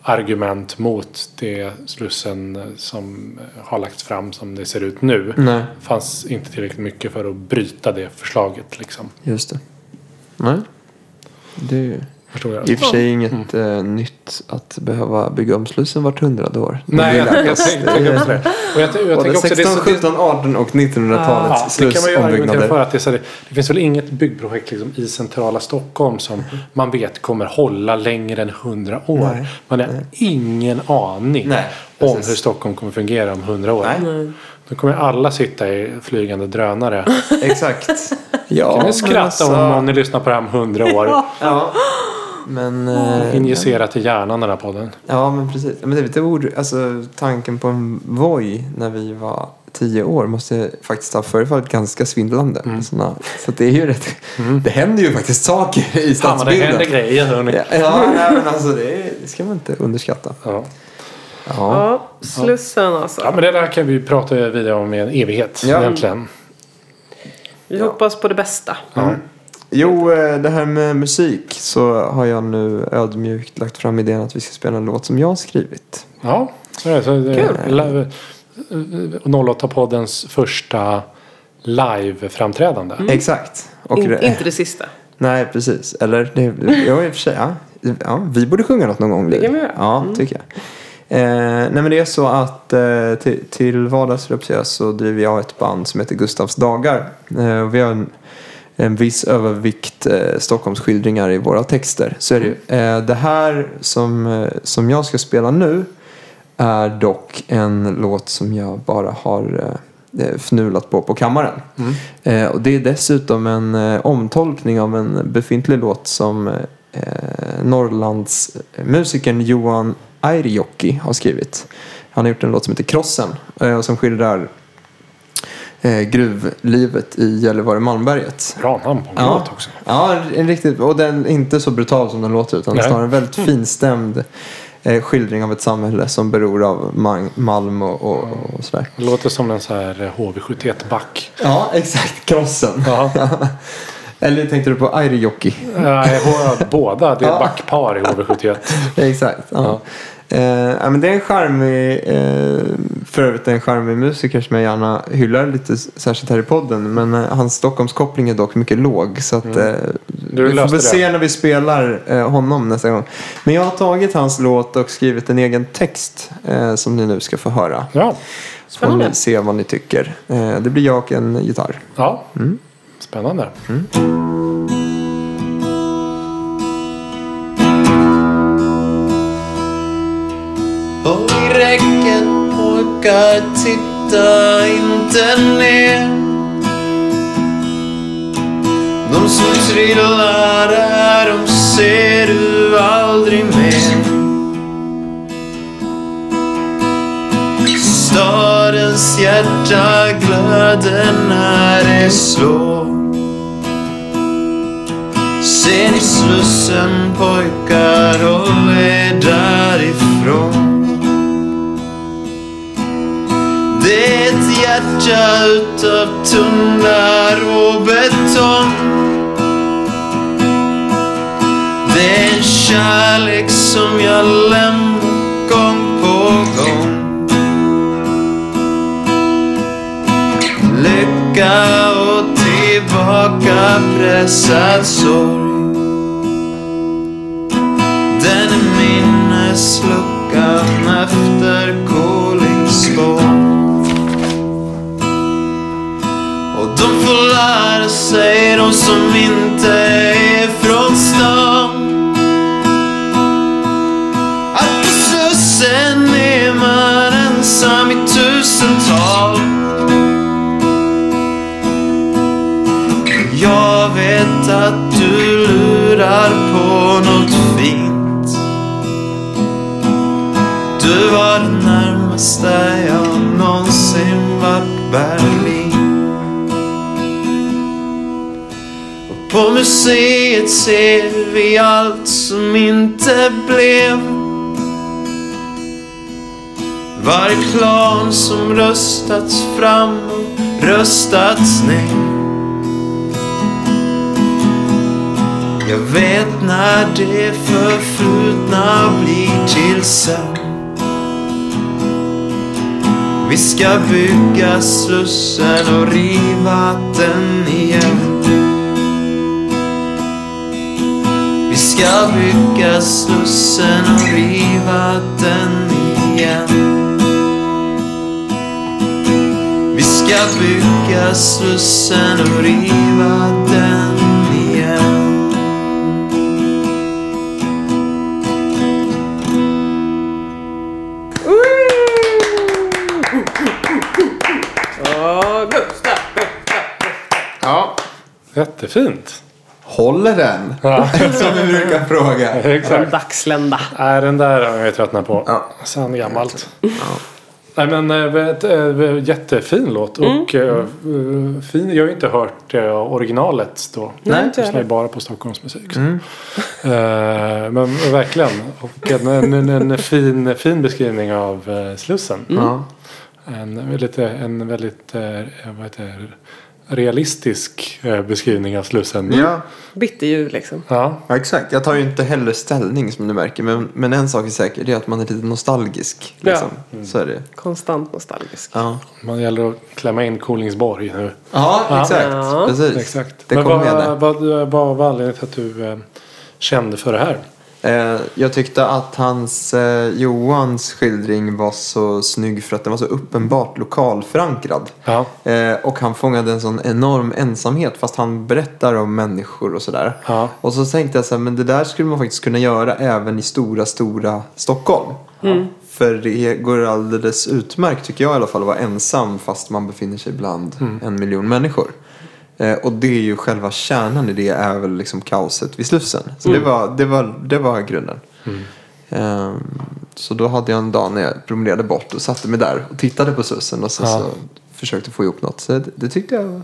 argument mot det Slussen eh, som eh, har lagts fram som det ser ut nu. Nej. fanns inte tillräckligt mycket för att bryta det förslaget. Liksom. Just det. Nej. Det Förstår jag? i och för sig inget eh, nytt att behöva bygga om Slussen vart hundrade år. Det Nej, jag, jag, tänker tänker också det. Och jag, jag Både tänker också det, 16, är så- det, 17, 18 och 1900-talets Ja, det kan man ju argumentera för slussombyggnader. att det, är så här, det finns väl inget byggprojekt liksom i centrala Stockholm som man vet kommer hålla längre än 100 år. Nej, Man har ingen aning Nej, om hur Stockholm kommer fungera om 100 år. Nej. Då kommer alla sitta i flygande drönare. Exakt. Ja, Kan ni skratta alltså- om, ni lyssnar på det här om 100 år? Ja. Men... Eh, Injicerat i hjärnan den här podden. Ja, men precis. Men det är lite ord, alltså tanken på en Voi när vi var tio år måste faktiskt ha förefallit ganska svindlande. Mm. Såna, så att det är ju rätt, det händer ju faktiskt saker i Fan vad det stadsbilden. händer grejer hörni. Ja, ja nej, men alltså det, är- det ska man inte underskatta. Ja. Ja. Ja, Slussen alltså. ja men det där kan vi prata vidare om i en evighet Ja. egentligen. Vi hoppas på det bästa. Ja. Jo, eh, det här med musik så har jag nu ödmjukt lagt fram idén att vi ska spela en låt som jag har skrivit. Ja, så är Kul. 08-poddens första live-framträdande. Exakt. Och In, det- inte det sista. Nej, precis. Eller, det, ja, i och för sig, ja. ja. Vi borde sjunga något någon gång. Det kan vi göra. Ja, tycker jag. Eh, nej, men det är så att eh, till, till vardags jag så driver jag ett band som heter Gustavs dagar. Eh, och vi har en, en viss övervikt eh, Stockholmsskildringar i våra texter. Så är det ju. Eh, det här som, eh, som jag ska spela nu är dock en låt som jag bara har eh, fnulat på på kammaren. Eh, och det är dessutom en eh, omtolkning av en befintlig låt som eh, Norrlands musikern Johan Airijoki har skrivit. Han har gjort en låt som heter Krossen eh, som skildrar eh, gruvlivet i Gällivare-Malmberget. Bra namn på en Ja. låt också. Ja, en riktigt, och den är inte så brutal som den låter utan Nej. snarare en väldigt finstämd eh, skildring av ett samhälle som beror av malm och, och, och sådär. Det låter som en så här HV71-back. Ja, exakt. Krossen. Eller tänkte du på Airijoki? Nej, båda. Det är Ja. backpar i HV71. Exakt. Ja. Eh, ja, men det är en charmig, eh, för övrigt en charmig musiker som jag gärna hyllar lite särskilt här i podden. Men eh, hans Stockholmskoppling är dock mycket låg. Så att, eh, vi får Mm. väl se när vi spelar eh, honom nästa gång. Men jag har tagit hans låt och skrivit en egen text eh, som ni nu ska få höra. Ja. Så får ni se vad ni tycker. Eh, det blir jag och en gitarr. ja. Spännande. Håll pojkar, titta inte ner. De som trillar där, de ser du aldrig mer. Stadens hjärta glöder när det slår. Ser ni Slussen pojkar, håll er därifrån. Det är ett hjärta utav tunnlar och betong. Det är en kärlek som jag lämnar gång på gång. Lycka och tillbaka pressad sorg. Den är minnesluckan efter Kolingsborg. Som de får lära sig, de som inte är från stan. Att på Slussen är man ensam i tusental. Jag vet att du lurar på något fint. Du var det närmaste jag någonsin varit Berlin. På museet ser vi allt som inte blev. Varje plan som röstats fram och röstats ner. Jag vet när det förflutna blir till sen. Vi ska bygga Slussen och riva den igen. Vi ska bygga Slussen och riva den igen. Vi ska bygga Slussen och riva den igen. Gustav! Ja. Jättefint. Håller den? Ja, Som vi brukar fråga. exakt. Dagslända. Nej, den där har jag tröttnat på. Ja. Sen gammalt. Nej men äh, ett, jättefin låt och äh, fin. Jag har ju inte hört äh, originalet då. Nej, inte jag jag lyssnar ju bara på Stockholmsmusik. Äh, men verkligen. Och en, en, en, en fin, fin beskrivning av Slussen. Ja. En väldigt, en väldigt vad heter det, realistisk äh, beskrivning av Slussen. Ja. Bitterljud liksom. Ja. ja, exakt. Jag tar ju inte heller ställning som du märker. Men, men en sak är säker. Det är att man är lite nostalgisk. Liksom. Så är det. Konstant nostalgisk. Ja, Man gäller att klämma in Kolingsborg nu. ja exakt. Ja. Precis. Exakt. Det Men vad, med där. vad, vad var anledningen till att du eh, kände för det här? Eh, jag tyckte att hans eh, Johans skildring var så snygg för att den var så uppenbart lokalförankrad. Ja. Eh, och han fångade en sån enorm ensamhet fast han berättar om människor och sådär. Ja. Och så tänkte jag så här, men det där skulle man faktiskt kunna göra även i stora, stora Stockholm. För det går alldeles utmärkt tycker jag i alla fall att vara ensam fast man befinner sig bland en miljon människor. Eh, och det är ju själva kärnan i det är väl liksom kaoset vid Slussen. Så det, var, det, var, det var grunden. Ehm, så då hade jag en dag när jag promenerade bort och satte mig där och tittade på Slussen och så, Ja. så försökte få ihop något. Så det, det tyckte jag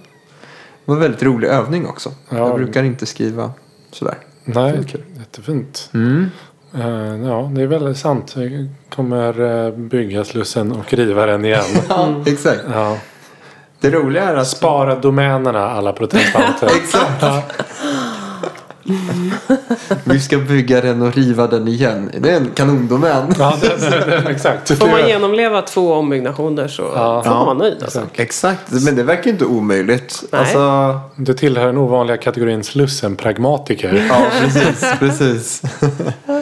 var en väldigt rolig övning också. Ja. Jag brukar inte skriva sådär. Nej, Det kul. jättefint. Mm. Eh, ja, det är väldigt sant. Vi kommer uh, bygga Slussen och riva den igen. Ja, exakt. ja. Det roliga är att... Spara domänerna alla protestanter. Exakt. Vi ska bygga den och riva den igen. Det är en kanondomän. ja, det, det, det, exakt. Får man genomleva två ombyggnationer så Ja. får man vara nöjd alltså. Exakt, men det verkar inte omöjligt. Nej. Alltså, Du tillhör den ovanliga kategorin Slussen-pragmatiker. ja, precis. precis.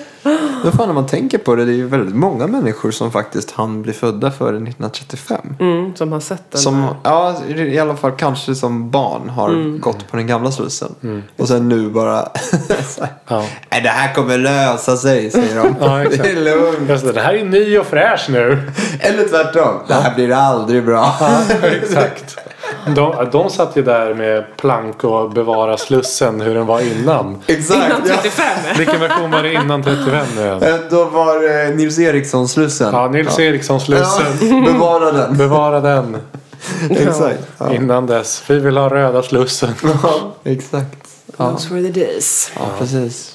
Men fan, när man tänker på det, det är ju väldigt många människor som faktiskt hann bli födda före 1935. Mm, som har sett den Som, här. ja, i alla fall kanske som barn har gått på den gamla Slussen. Och sen nu bara... här, Ja. Nej, det här kommer lösa sig, säger de. Ja, det är lugnt. Just det, det här är ny och fräsch nu. Eller tvärtom. Det här blir aldrig bra. Exakt. De, de satt ju där med plank och bevara Slussen hur den var innan. Exakt. Innan ja. 35? Vilken version var det innan 35 nu igen? Eh, Då var det Nils Eriksson-Slussen. Ja, Nils Eriksson Slussen. Ja, bevara den. Bevara den Exakt. Ja. innan dess. Vi vill ha röda Slussen. ja, exakt. Ja. Those were the days. ja, precis.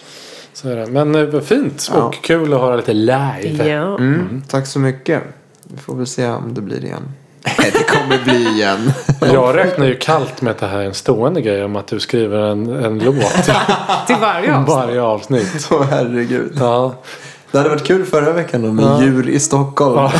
Så är det. Men eh, fint Ja. och kul att höra lite live. Ja. Mm, Tack så mycket. Vi får väl se om det blir igen. Det kommer bli igen. Jag räknar ju kallt med att det här är en stående grej om att du skriver en, en låt Till varje avsnitt. varje avsnitt. Åh herregud. Ja, Det hade varit kul förra veckan då med djur i Stockholm.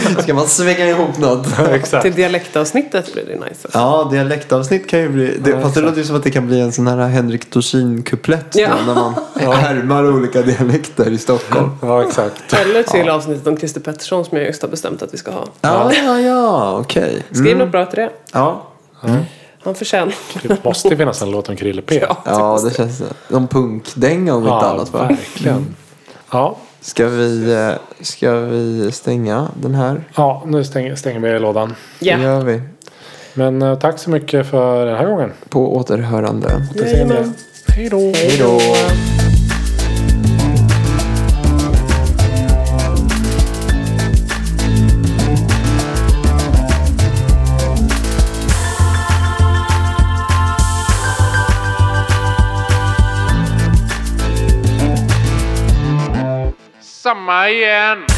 Ska man svänga ihop något? exakt. Till dialektavsnittet blir det nice. Alltså. Ja, dialektavsnitt kan ju bli... Det, fast det låter ju som att det kan bli en sån här Henrik Dorsin-kuplett Ja. då, när man härmar olika dialekter i Stockholm. Ja, exakt. Eller till avsnittet om Christer Pettersson som jag just har bestämt att vi ska ha. Ja, ja, ja, okej. Skriv något bra till det. Ja, Han förtjänar. Det måste finnas en låt om Krille P. Ja, ja, det känns... Någon punkdänga om inte Ja, annat va? verkligen. Ja, Ska vi, eh, ska vi stänga den här? ja nu stänger, stänger vi lådan. Ja. Det gör vi. Men eh, tack så mycket för den här gången. På återhörande. Jajamän. Hej då. Hej då. Samma igen.